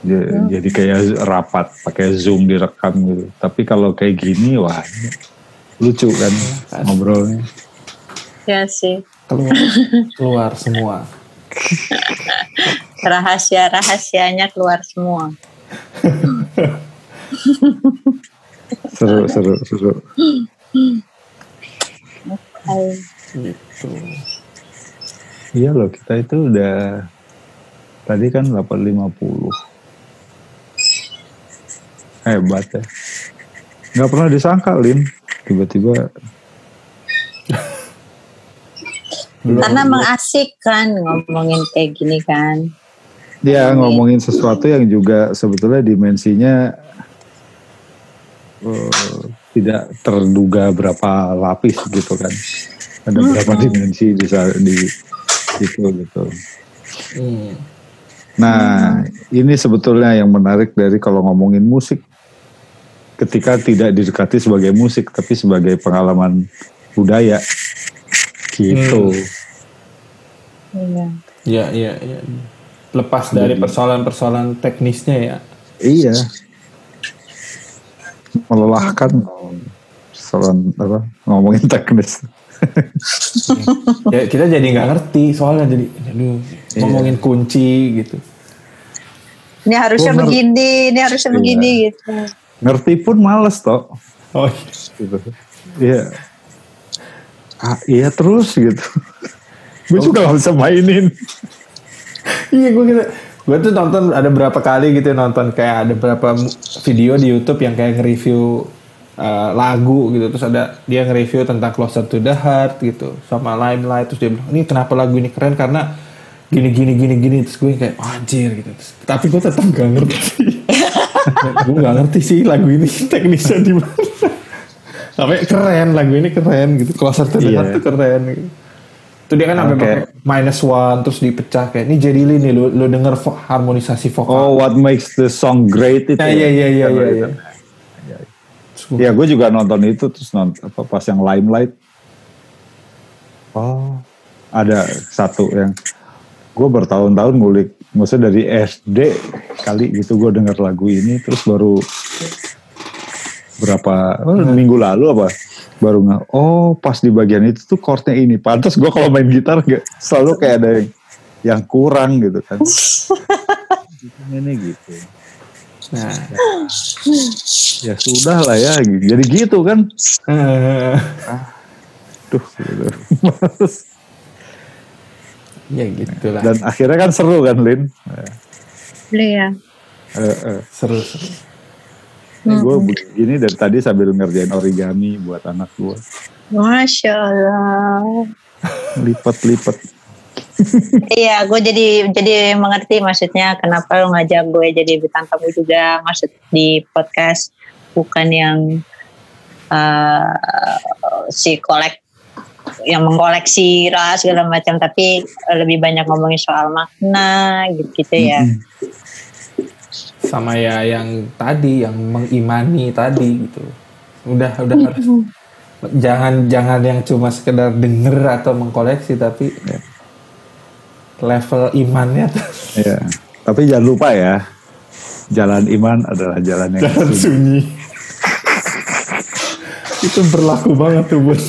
Ja- Jadi kayak rapat pakai zoom direkam gitu. Tapi kalau kayak gini wah lucu kan ngobrolnya. Ya sih. keluar [laughs] keluar semua. Rahasia-rahasianya keluar semua. Seru seru seru. Hai. Gitu. Iya loh kita itu udah tadi kan 850. Hebat ya. Nggak pernah disangka Lin. Tiba-tiba Karena mengasikkan ngomongin kayak gini kan. dia ngomongin sesuatu yang juga sebetulnya dimensinya eh, tidak terduga berapa lapis gitu kan. Ada berapa dimensi di sa- di situ gitu. Hmm. Nah, ini sebetulnya yang menarik dari kalau ngomongin musik. Ketika tidak didekati sebagai musik, tapi sebagai pengalaman budaya. Gitu. Iya. Ya, ya, ya. Lepas dari persoalan-persoalan teknisnya ya. Iya. Melelahkan. Soal apa? Ngomongin teknis. [laughs] ya kita jadi nggak ngerti soalnya jadi aduh, ngomongin kunci gitu. Ini harusnya ngerti. begini, ini harusnya Iya. begini gitu. Ngerti pun males toh. Oh, Gitu. Iya. Ah, iya terus gitu. Gue juga gak bisa mainin. iya gue gitu. Gue tuh nonton ada berapa kali gitu nonton kayak ada berapa video di YouTube yang kayak nge-review uh, lagu gitu terus ada dia nge-review tentang Closer to the Heart gitu sama Limelight terus dia bilang ini kenapa lagu ini keren karena gini gini gini gini terus gue kayak "Wah, anjir gitu Terus- tapi gue tetap gak ngerti [laughs] gue gak ngerti sih lagu ini teknisnya di mana tapi keren lagu ini keren gitu Closer to the Iya. Heart tuh keren gitu itu dia kan sampai pakai minus one terus dipecah kayak ini jadi nih lu lu denger vo- harmonisasi vokal Oh, what makes the song great itu. Ya, iya, iya, iya, iya, iya. Terus gua- Ya gue juga nonton itu terus nonton apa pas yang limelight. Oh, ada satu yang gue bertahun-tahun ngulik, maksudnya dari SD kali gitu gue denger lagu ini terus baru berapa oh, minggu lalu apa baru nggak oh pas di bagian itu tuh chordnya ini. Pantas gue kalau main gitar gak selalu kayak ada yang, yang kurang gitu kan. [laughs] Ini gitu. Nah. Ya sudah lah ya jadi gitu kan. [laughs] Tuh gitu. [laughs] ya gitulah dan akhirnya kan seru kan Lin Boleh ya. Eh, eh. seru seru ini gue begini dari tadi sambil ngerjain origami buat anak gue Masya Allah. lipat-lipat [laughs] Iya, gue jadi jadi mengerti maksudnya kenapa lo ngajak gue jadi bintang tamu juga maksud di podcast bukan yang eh, si kolek yang mengkoleksi ras segala macam tapi lebih banyak ngomongin soal makna gitu, gitu ya. sama ya yang tadi yang mengimani tadi gitu Udah udah harus jangan jangan yang cuma sekedar denger atau mengkoleksi tapi level imannya tuh Iya. Tapi jangan lupa ya, jalan iman adalah jalan yang jalan sunyi. sunyi. Itu berlaku banget tuh buat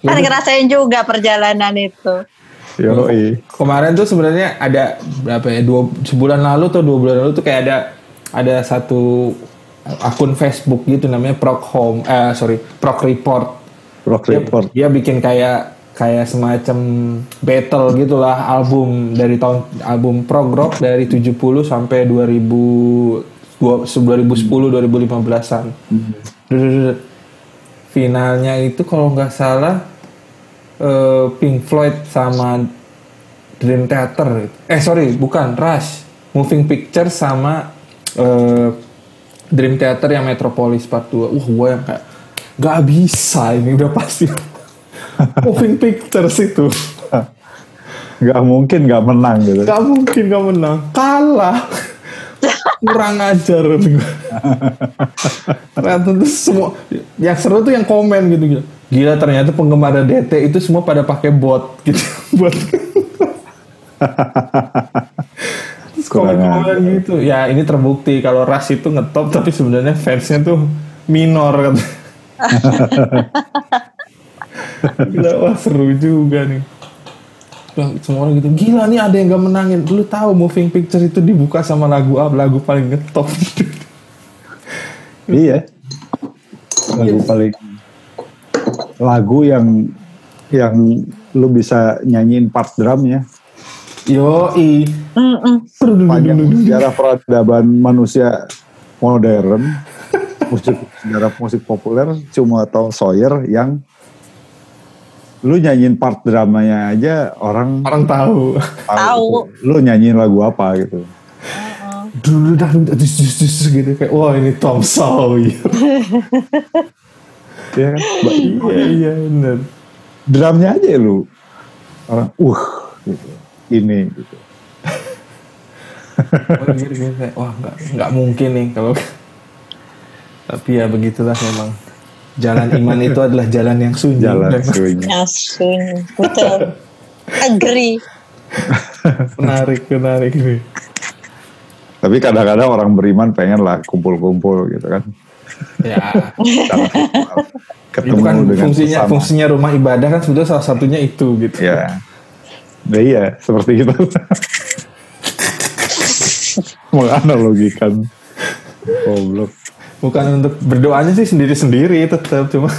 Kan ngerasain juga perjalanan itu. Yoi. kemarin tuh sebenarnya ada berapa ya dua sebulan lalu atau dua bulan lalu tuh kayak ada ada satu akun Facebook gitu namanya Proc Home eh sorry Proc Report dia, report. dia bikin kayak kayak semacam battle gitulah album dari tahun album prog rock dari 70 sampai 2000 dua- 2010 2015-an. Duh, Finalnya itu kalau nggak salah eh, Pink Floyd sama Dream Theater. Eh sorry, bukan Rush. Moving Picture sama eh, Dream Theater yang Metropolis Part 2. Wah, gue yang kayak nggak bisa ini udah pasti. [laughs] Moving Pictures itu. Gak mungkin gak menang gitu. Gak mungkin gak menang. Kalah. Kurang ajar. Ternyata tuh semua yang seru tuh yang komen gitu gitu. Gila ternyata penggemar DT itu semua pada pakai bot gitu [laughs] buat Terus Kurang komen-komen gitu. Ya ini terbukti kalau Ras itu ngetop tapi sebenarnya fansnya tuh minor kan. [laughs] Gila wah seru juga nih. Bilang, semua orang gitu gila nih ada yang gak menangin. Lu tahu moving picture itu dibuka sama lagu apa lagu paling ngetop. [laughs] Iya. Lagu paling lagu yang yang lu bisa nyanyiin part drumnya. Yo i panjang sejarah peradaban manusia modern. [laughs] Musik sejarah musik populer cuma Tom Sawyer yang lu nyanyiin part dramanya aja orang orang tahu. Tahu. itu. lu nyanyiin lagu apa gitu. Dulu dah gitu. Kayak wah ini Tom Sawyer. [laughs] Ya kan? Ba- iya iya. bener. Drumnya aja lu. Orang uh gitu. Ini gitu. Gitu, gitu, kayak, wah nggak nggak mungkin nih kalau tapi ya begitulah memang jalan iman itu adalah jalan yang sunyi. Jalan dan sunyi. Langsung. Betul. Agree. [laughs] menarik menarik nih. Tapi kadang-kadang orang beriman pengen lah kumpul-kumpul gitu kan. Ya. Ketemu itu kan dengan fungsinya sesama. fungsinya rumah ibadah kan sudah salah satunya itu gitu. Ya. Nah, iya seperti itu. [laughs] Menganalogikan. Goblok bukan untuk berdoanya sih sendiri-sendiri tetap cuma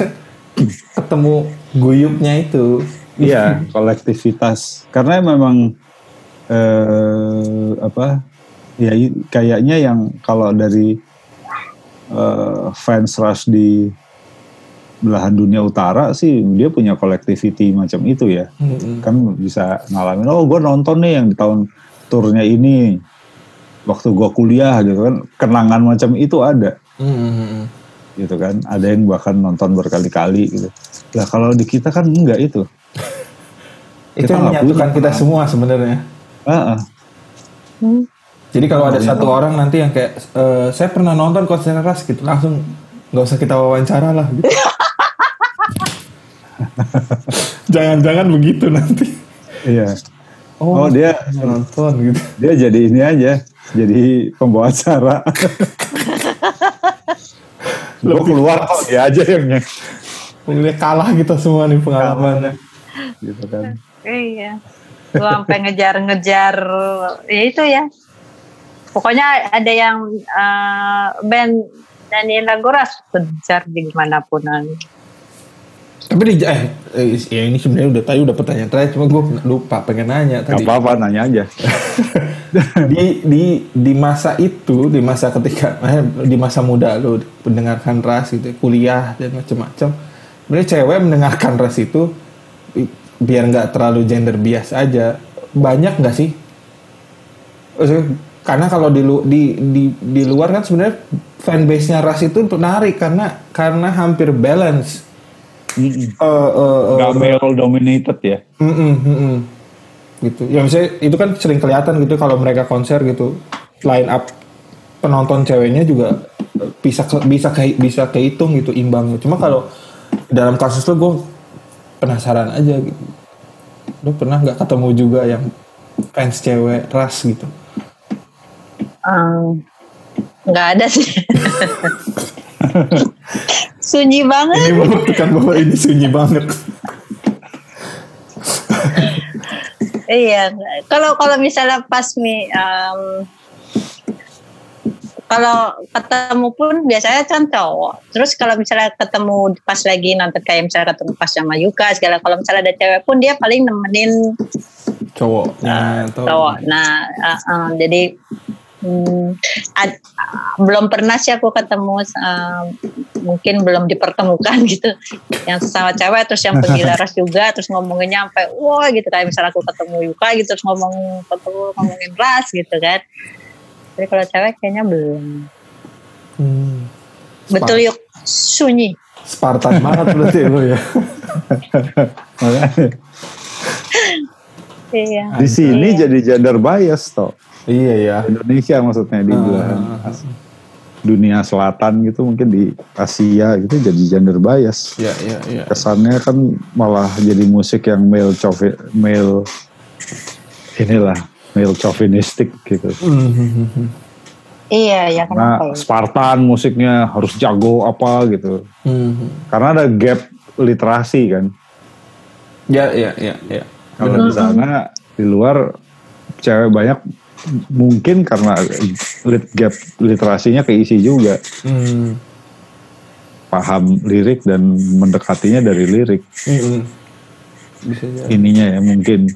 [laughs] ketemu guyupnya itu Iya, kolektivitas. Karena memang eh, apa? Ya kayaknya yang kalau dari eh, fans Rush di belahan dunia utara sih dia punya collectivity macam itu ya. Mm-mm. Kan bisa ngalamin, oh gue nonton nih yang di tahun turnya ini. Waktu gue kuliah gitu kan, kenangan macam itu ada Mm-mm. gitu kan. Ada yang bahkan nonton berkali-kali gitu. Lah kalau di kita kan enggak itu. [laughs] itu Kita yang nggak menyatukan kita pengalaman. semua sebenarnya Ah, ah. jadi kalau ada Oh, satu orang nanti yang kayak "Eh, saya pernah nonton konser Ras gitu langsung nggak usah kita wawancara lah gitu. [laughs] jangan-jangan begitu nanti Iya. oh, Oh, dia nonton gitu dia jadi ini aja, jadi pembawa acara. [laughs] Gue keluar kok [laughs] dia aja yang Pokoknya kalah kita semua nih pengalamannya gitu kan. Iya. Lu sampai ngejar-ngejar ya itu ya. Pokoknya ada yang eh, band nyanyiin lagu ras kejar di mana pun tapi di eh, eh, ya ini sebenarnya udah tadi udah pertanyaan terakhir cuma gue lupa pengen nanya Gak tadi apa-apa nanya aja. [laughs] di di di masa itu di masa ketika eh, di masa muda lu mendengarkan ras gitu kuliah dan macam-macam sebenarnya cewek mendengarkan ras itu biar nggak terlalu gender bias aja banyak nggak sih? Karena kalau di, lu- di di di luar kan sebenarnya fanbase nya ras itu menarik karena karena hampir balance Eh, eh, eh, Gak male dominated ya. Mm-mm, mm-mm. gitu. Ya misalnya itu kan sering kelihatan gitu kalau mereka konser gitu. Line up penonton ceweknya juga bisa ke, bisa ke, bisa kehitung gitu imbangnya. Cuma kalau dalam kasus lo gue penasaran aja gitu. Lo pernah nggak ketemu juga yang fans cewek ras gitu? Em, nggak ada sih [laughs] [laughs] sunyi banget ini membuktikan bahwa ini sunyi banget Iya, kalau kalau misalnya pas mi em, kalau ketemu pun biasanya kan cowok. Terus kalau misalnya ketemu pas lagi nonton kayak misalnya ketemu pas sama Yuka segala. Kalau misalnya ada cewek pun dia paling nemenin cowoknya atau cowok. Nah, uh, uh, jadi hmm, ad- belum pernah sih aku ketemu uh, mungkin belum dipertemukan [laughs] gitu. Yang sesama cewek terus yang penggila [laughs] ras juga terus ngomonginnya sampai wah gitu. Kayak misalnya aku ketemu Yuka gitu terus ngomong ketemu ngomongin ras gitu kan. Jadi kalau cewek kayaknya belum. Hmm. betul yuk. Sunyi. Spartan banget berarti lo ya. Makanya [laughs] iya. Di sini jadi gender bias toh. Iya ya Indonesia maksudnya di Ah. belahan dunia selatan gitu mungkin di Asia gitu jadi gender bias. ya ya ya Kesannya kan malah jadi musik yang male chauvi- male inilah male chauvinistic gitu. Hmm. [laughs] iya ya kenapa Nah, Spartan musiknya harus jago apa gitu. Hmm. Karena ada gap literasi kan. ya ya ya ya Kalau di sana di luar cewek banyak mungkin karena lit gap literasinya keisi juga Hmm. paham lirik dan mendekatinya dari lirik Hmm. bisa jadi ininya ya mungkin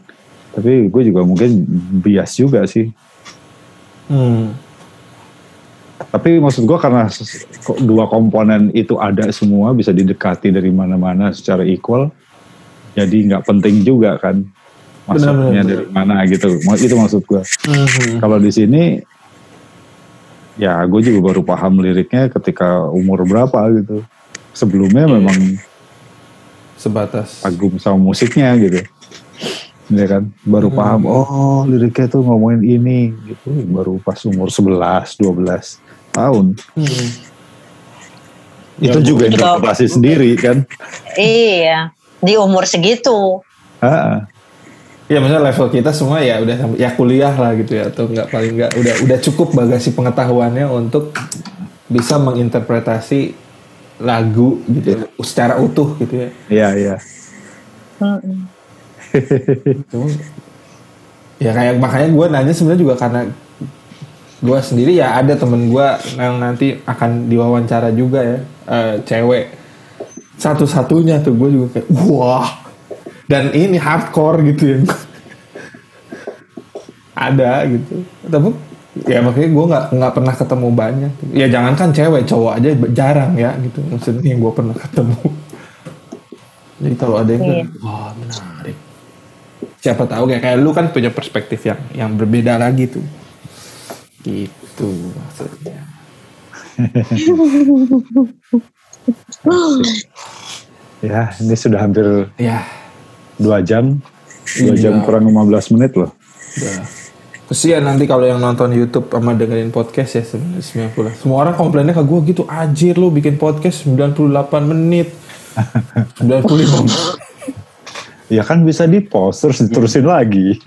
tapi gue juga mungkin bias juga sih Hmm. tapi maksud gue karena dua komponen itu ada semua bisa didekati dari mana-mana secara equal jadi nggak penting juga kan masuknya Benar-benar. dari mana gitu. Itu maksud gue Hmm. kalau di sini ya gue juga baru paham liriknya ketika umur berapa gitu. Sebelumnya memang sebatas. kagum sama musiknya gitu. Ya kan? Baru Hmm. paham oh liriknya tuh ngomongin ini gitu. Baru pas umur 11 12 tahun. Hmm. itu Ya, juga juga- interpretasi sendiri kan? Iya di umur segitu. Ah, Ya maksudnya level kita semua ya udah ya kuliah lah gitu ya atau enggak paling enggak udah udah cukup bagasi pengetahuannya untuk bisa menginterpretasi lagu gitu ya, secara utuh gitu ya. iya iya Mm-mm. [laughs] Cuma, ya kayak makanya gue nanya sebenarnya juga karena gue sendiri ya ada temen gue yang nanti akan diwawancara juga ya eh, cewek satu-satunya tuh gue juga kayak wah dan ini hardcore gitu ya. Ada gitu. Tapi ya makanya gue nggak nggak pernah ketemu banyak. Ya jangankan cewek cowok aja jarang ya gitu. Maksudnya yang gue pernah ketemu. Jadi kalau ada yang Iya. wah menarik. Siapa tahu kayak kayak lu kan punya perspektif yang yang berbeda lagi tuh. Gitu maksudnya. [laughs] Ya ini sudah hampir ya dua jam dua Iya. jam kurang 15 menit loh. Udah kesian nanti kalau yang nonton YouTube sama dengerin podcast ya sebenarnya 90 semua orang komplainnya ke gue gitu anjir lu bikin podcast 98 menit. [laughs] 95 menit ya kan bisa di post terus diterusin lagi.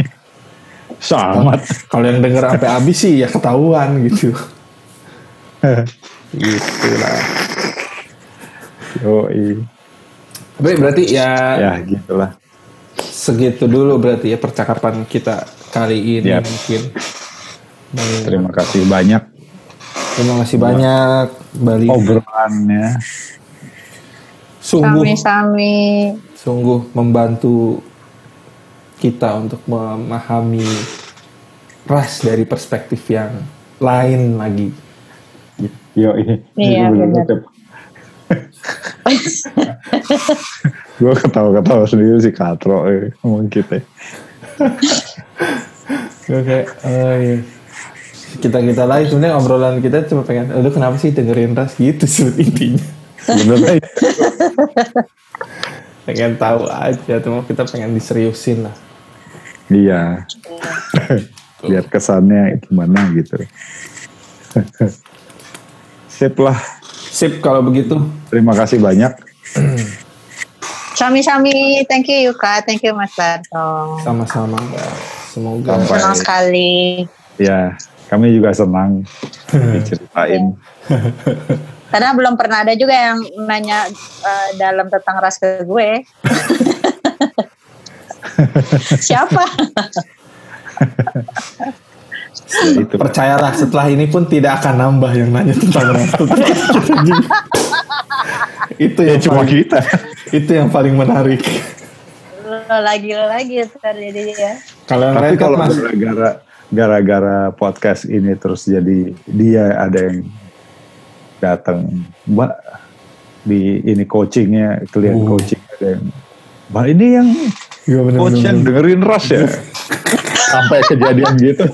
Sangat kalau yang denger sampai habis sih ya ketahuan gitu. [laughs] Gitu lah Yoi. tapi berarti ya, ya gitulah segitu dulu berarti ya percakapan kita kali ini Yap. mungkin Baik. terima kasih banyak terima kasih banyak Bali obrolannya sungguh Sami-sami. sungguh membantu kita untuk memahami ras dari perspektif yang lain lagi. Yo, iya. Iya, benar. [laughs] gue ketawa-ketawa sendiri sih katro eh, ngomong kita. Oke, oh iya. kita kita lain sebenarnya obrolan kita cuma pengen, lu kenapa sih dengerin ras gitu sebut [laughs] intinya. Sebenarnya Pengen tahu aja, cuma kita pengen diseriusin lah. iya. Biar kesannya gimana gitu. Sip lah. Sip kalau begitu. Terima kasih banyak. [clears throat] Sami-sami, thank you Yuka, thank you Mas Barto. Sama-sama. Semoga Sampai. Senang sekali. Ya, kami juga senang diceritain. [laughs] Karena belum pernah ada juga yang nanya eh, dalam tentang ras ke gue. [laughs] Siapa? Ya, itu. percayalah setelah ini pun tidak akan nambah yang nanya tentang ras. [laughs] itu Ya cuma kita. Itu yang paling menarik. Lo lagi lo lagi ntar jadi ya. Kalau yang Tapi kan kalau mas, gara-gara gara-gara podcast ini terus jadi dia ada yang datang, Mbak di ini coachingnya, klien Oh. coaching ada yang, Mbak ini yang Iya, bener, coach bener, yang bener. dengerin ras ya, [laughs] sampai kejadian gitu.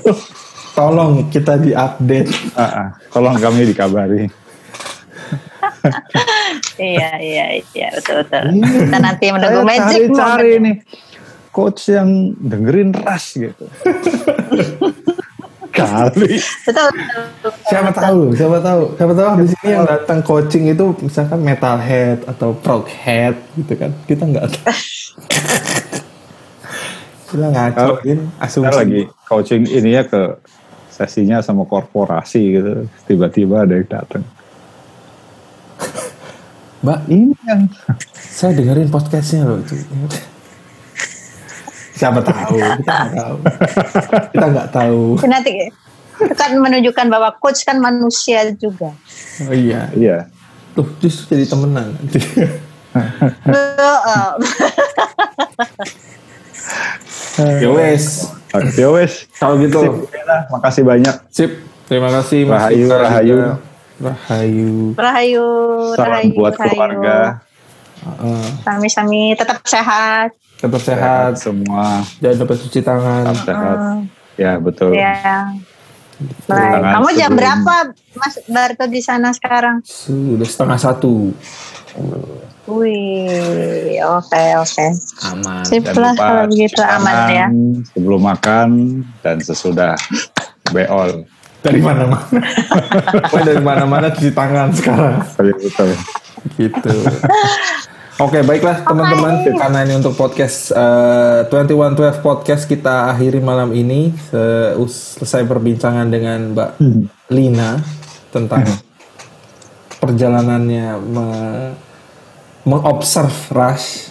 tolong kita diupdate. Ah, ah, tolong kami dikabari. [laughs] Iya iya iya betul betul. Kita nanti menunggu Saya magic cari-cari moment. nih coach yang dengerin ras gitu. [laughs] Kali. Betul betul. Siapa tahu, siapa tahu, siapa tahu di sini yang datang coaching itu misalkan metalhead atau proghead gitu kan. Kita nggak tahu. [laughs] Kita ngacoin Kita asumsi. lagi coaching ini ya ke sesinya sama korporasi gitu. Tiba-tiba ada yang datang. Mbak, Ini yang [laughs] saya dengerin podcastnya loh. itu. Siapa tahu, kita nggak tahu. Kita nggak tahu. Nanti itu kan menunjukkan bahwa coach kan manusia juga. Oh iya. iya. Tuh, justru jadi temenan nanti. Lo, eh, ya wes. Ya wes. Kalau gitu. Sip. Makasih banyak. Sip. Terima kasih Mas Rahayu, rahayu. Rahayu. Rahayu, Salam rahayu, buat rahayu. keluarga. Heeh. Sami-sami tetap sehat. tetap sehat. semua. Jangan lupa cuci tangan. Tetap sehat. Hmm, Ya betul. ya. Baik. Kamu jam sebelum- berapa Mas Barto di sana sekarang? Sudah setengah satu. Wih, oke oke. Aman. Sip lah kalau begitu aman ya. Sebelum makan dan sesudah beol. Dari mana-mana. Pokoknya [laughs] dari mana-mana cuci tangan sekarang. Betul, betul. Gitu. Oke, baiklah teman-teman. Karena ini untuk podcast eh, 2112 podcast kita akhiri malam ini. Selesai perbincangan dengan Mbak Lina tentang perjalanannya me- mengobserv Rush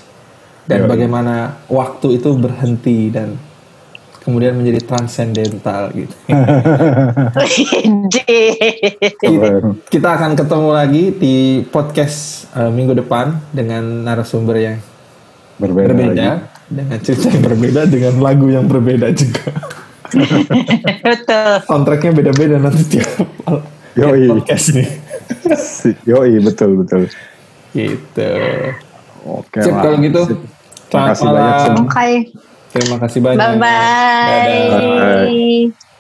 dan Yoi. bagaimana waktu itu berhenti dan kemudian menjadi transcendental gitu. [laughs] Kita akan ketemu lagi di podcast eh, minggu depan dengan narasumber yang Berbeda, berbeda, lagi. dengan cerita yang berbeda, dengan lagu yang berbeda juga. [laughs] Betul. Soundtracknya beda-beda nanti tiap Yoi. podcast nih. Yoi, betul, betul. Gitu. Oke Sip lah. kalau gitu. Sip. Selamat Makasih banyak malam. semua. Terima kasih banyak. Bye Dadah. bye.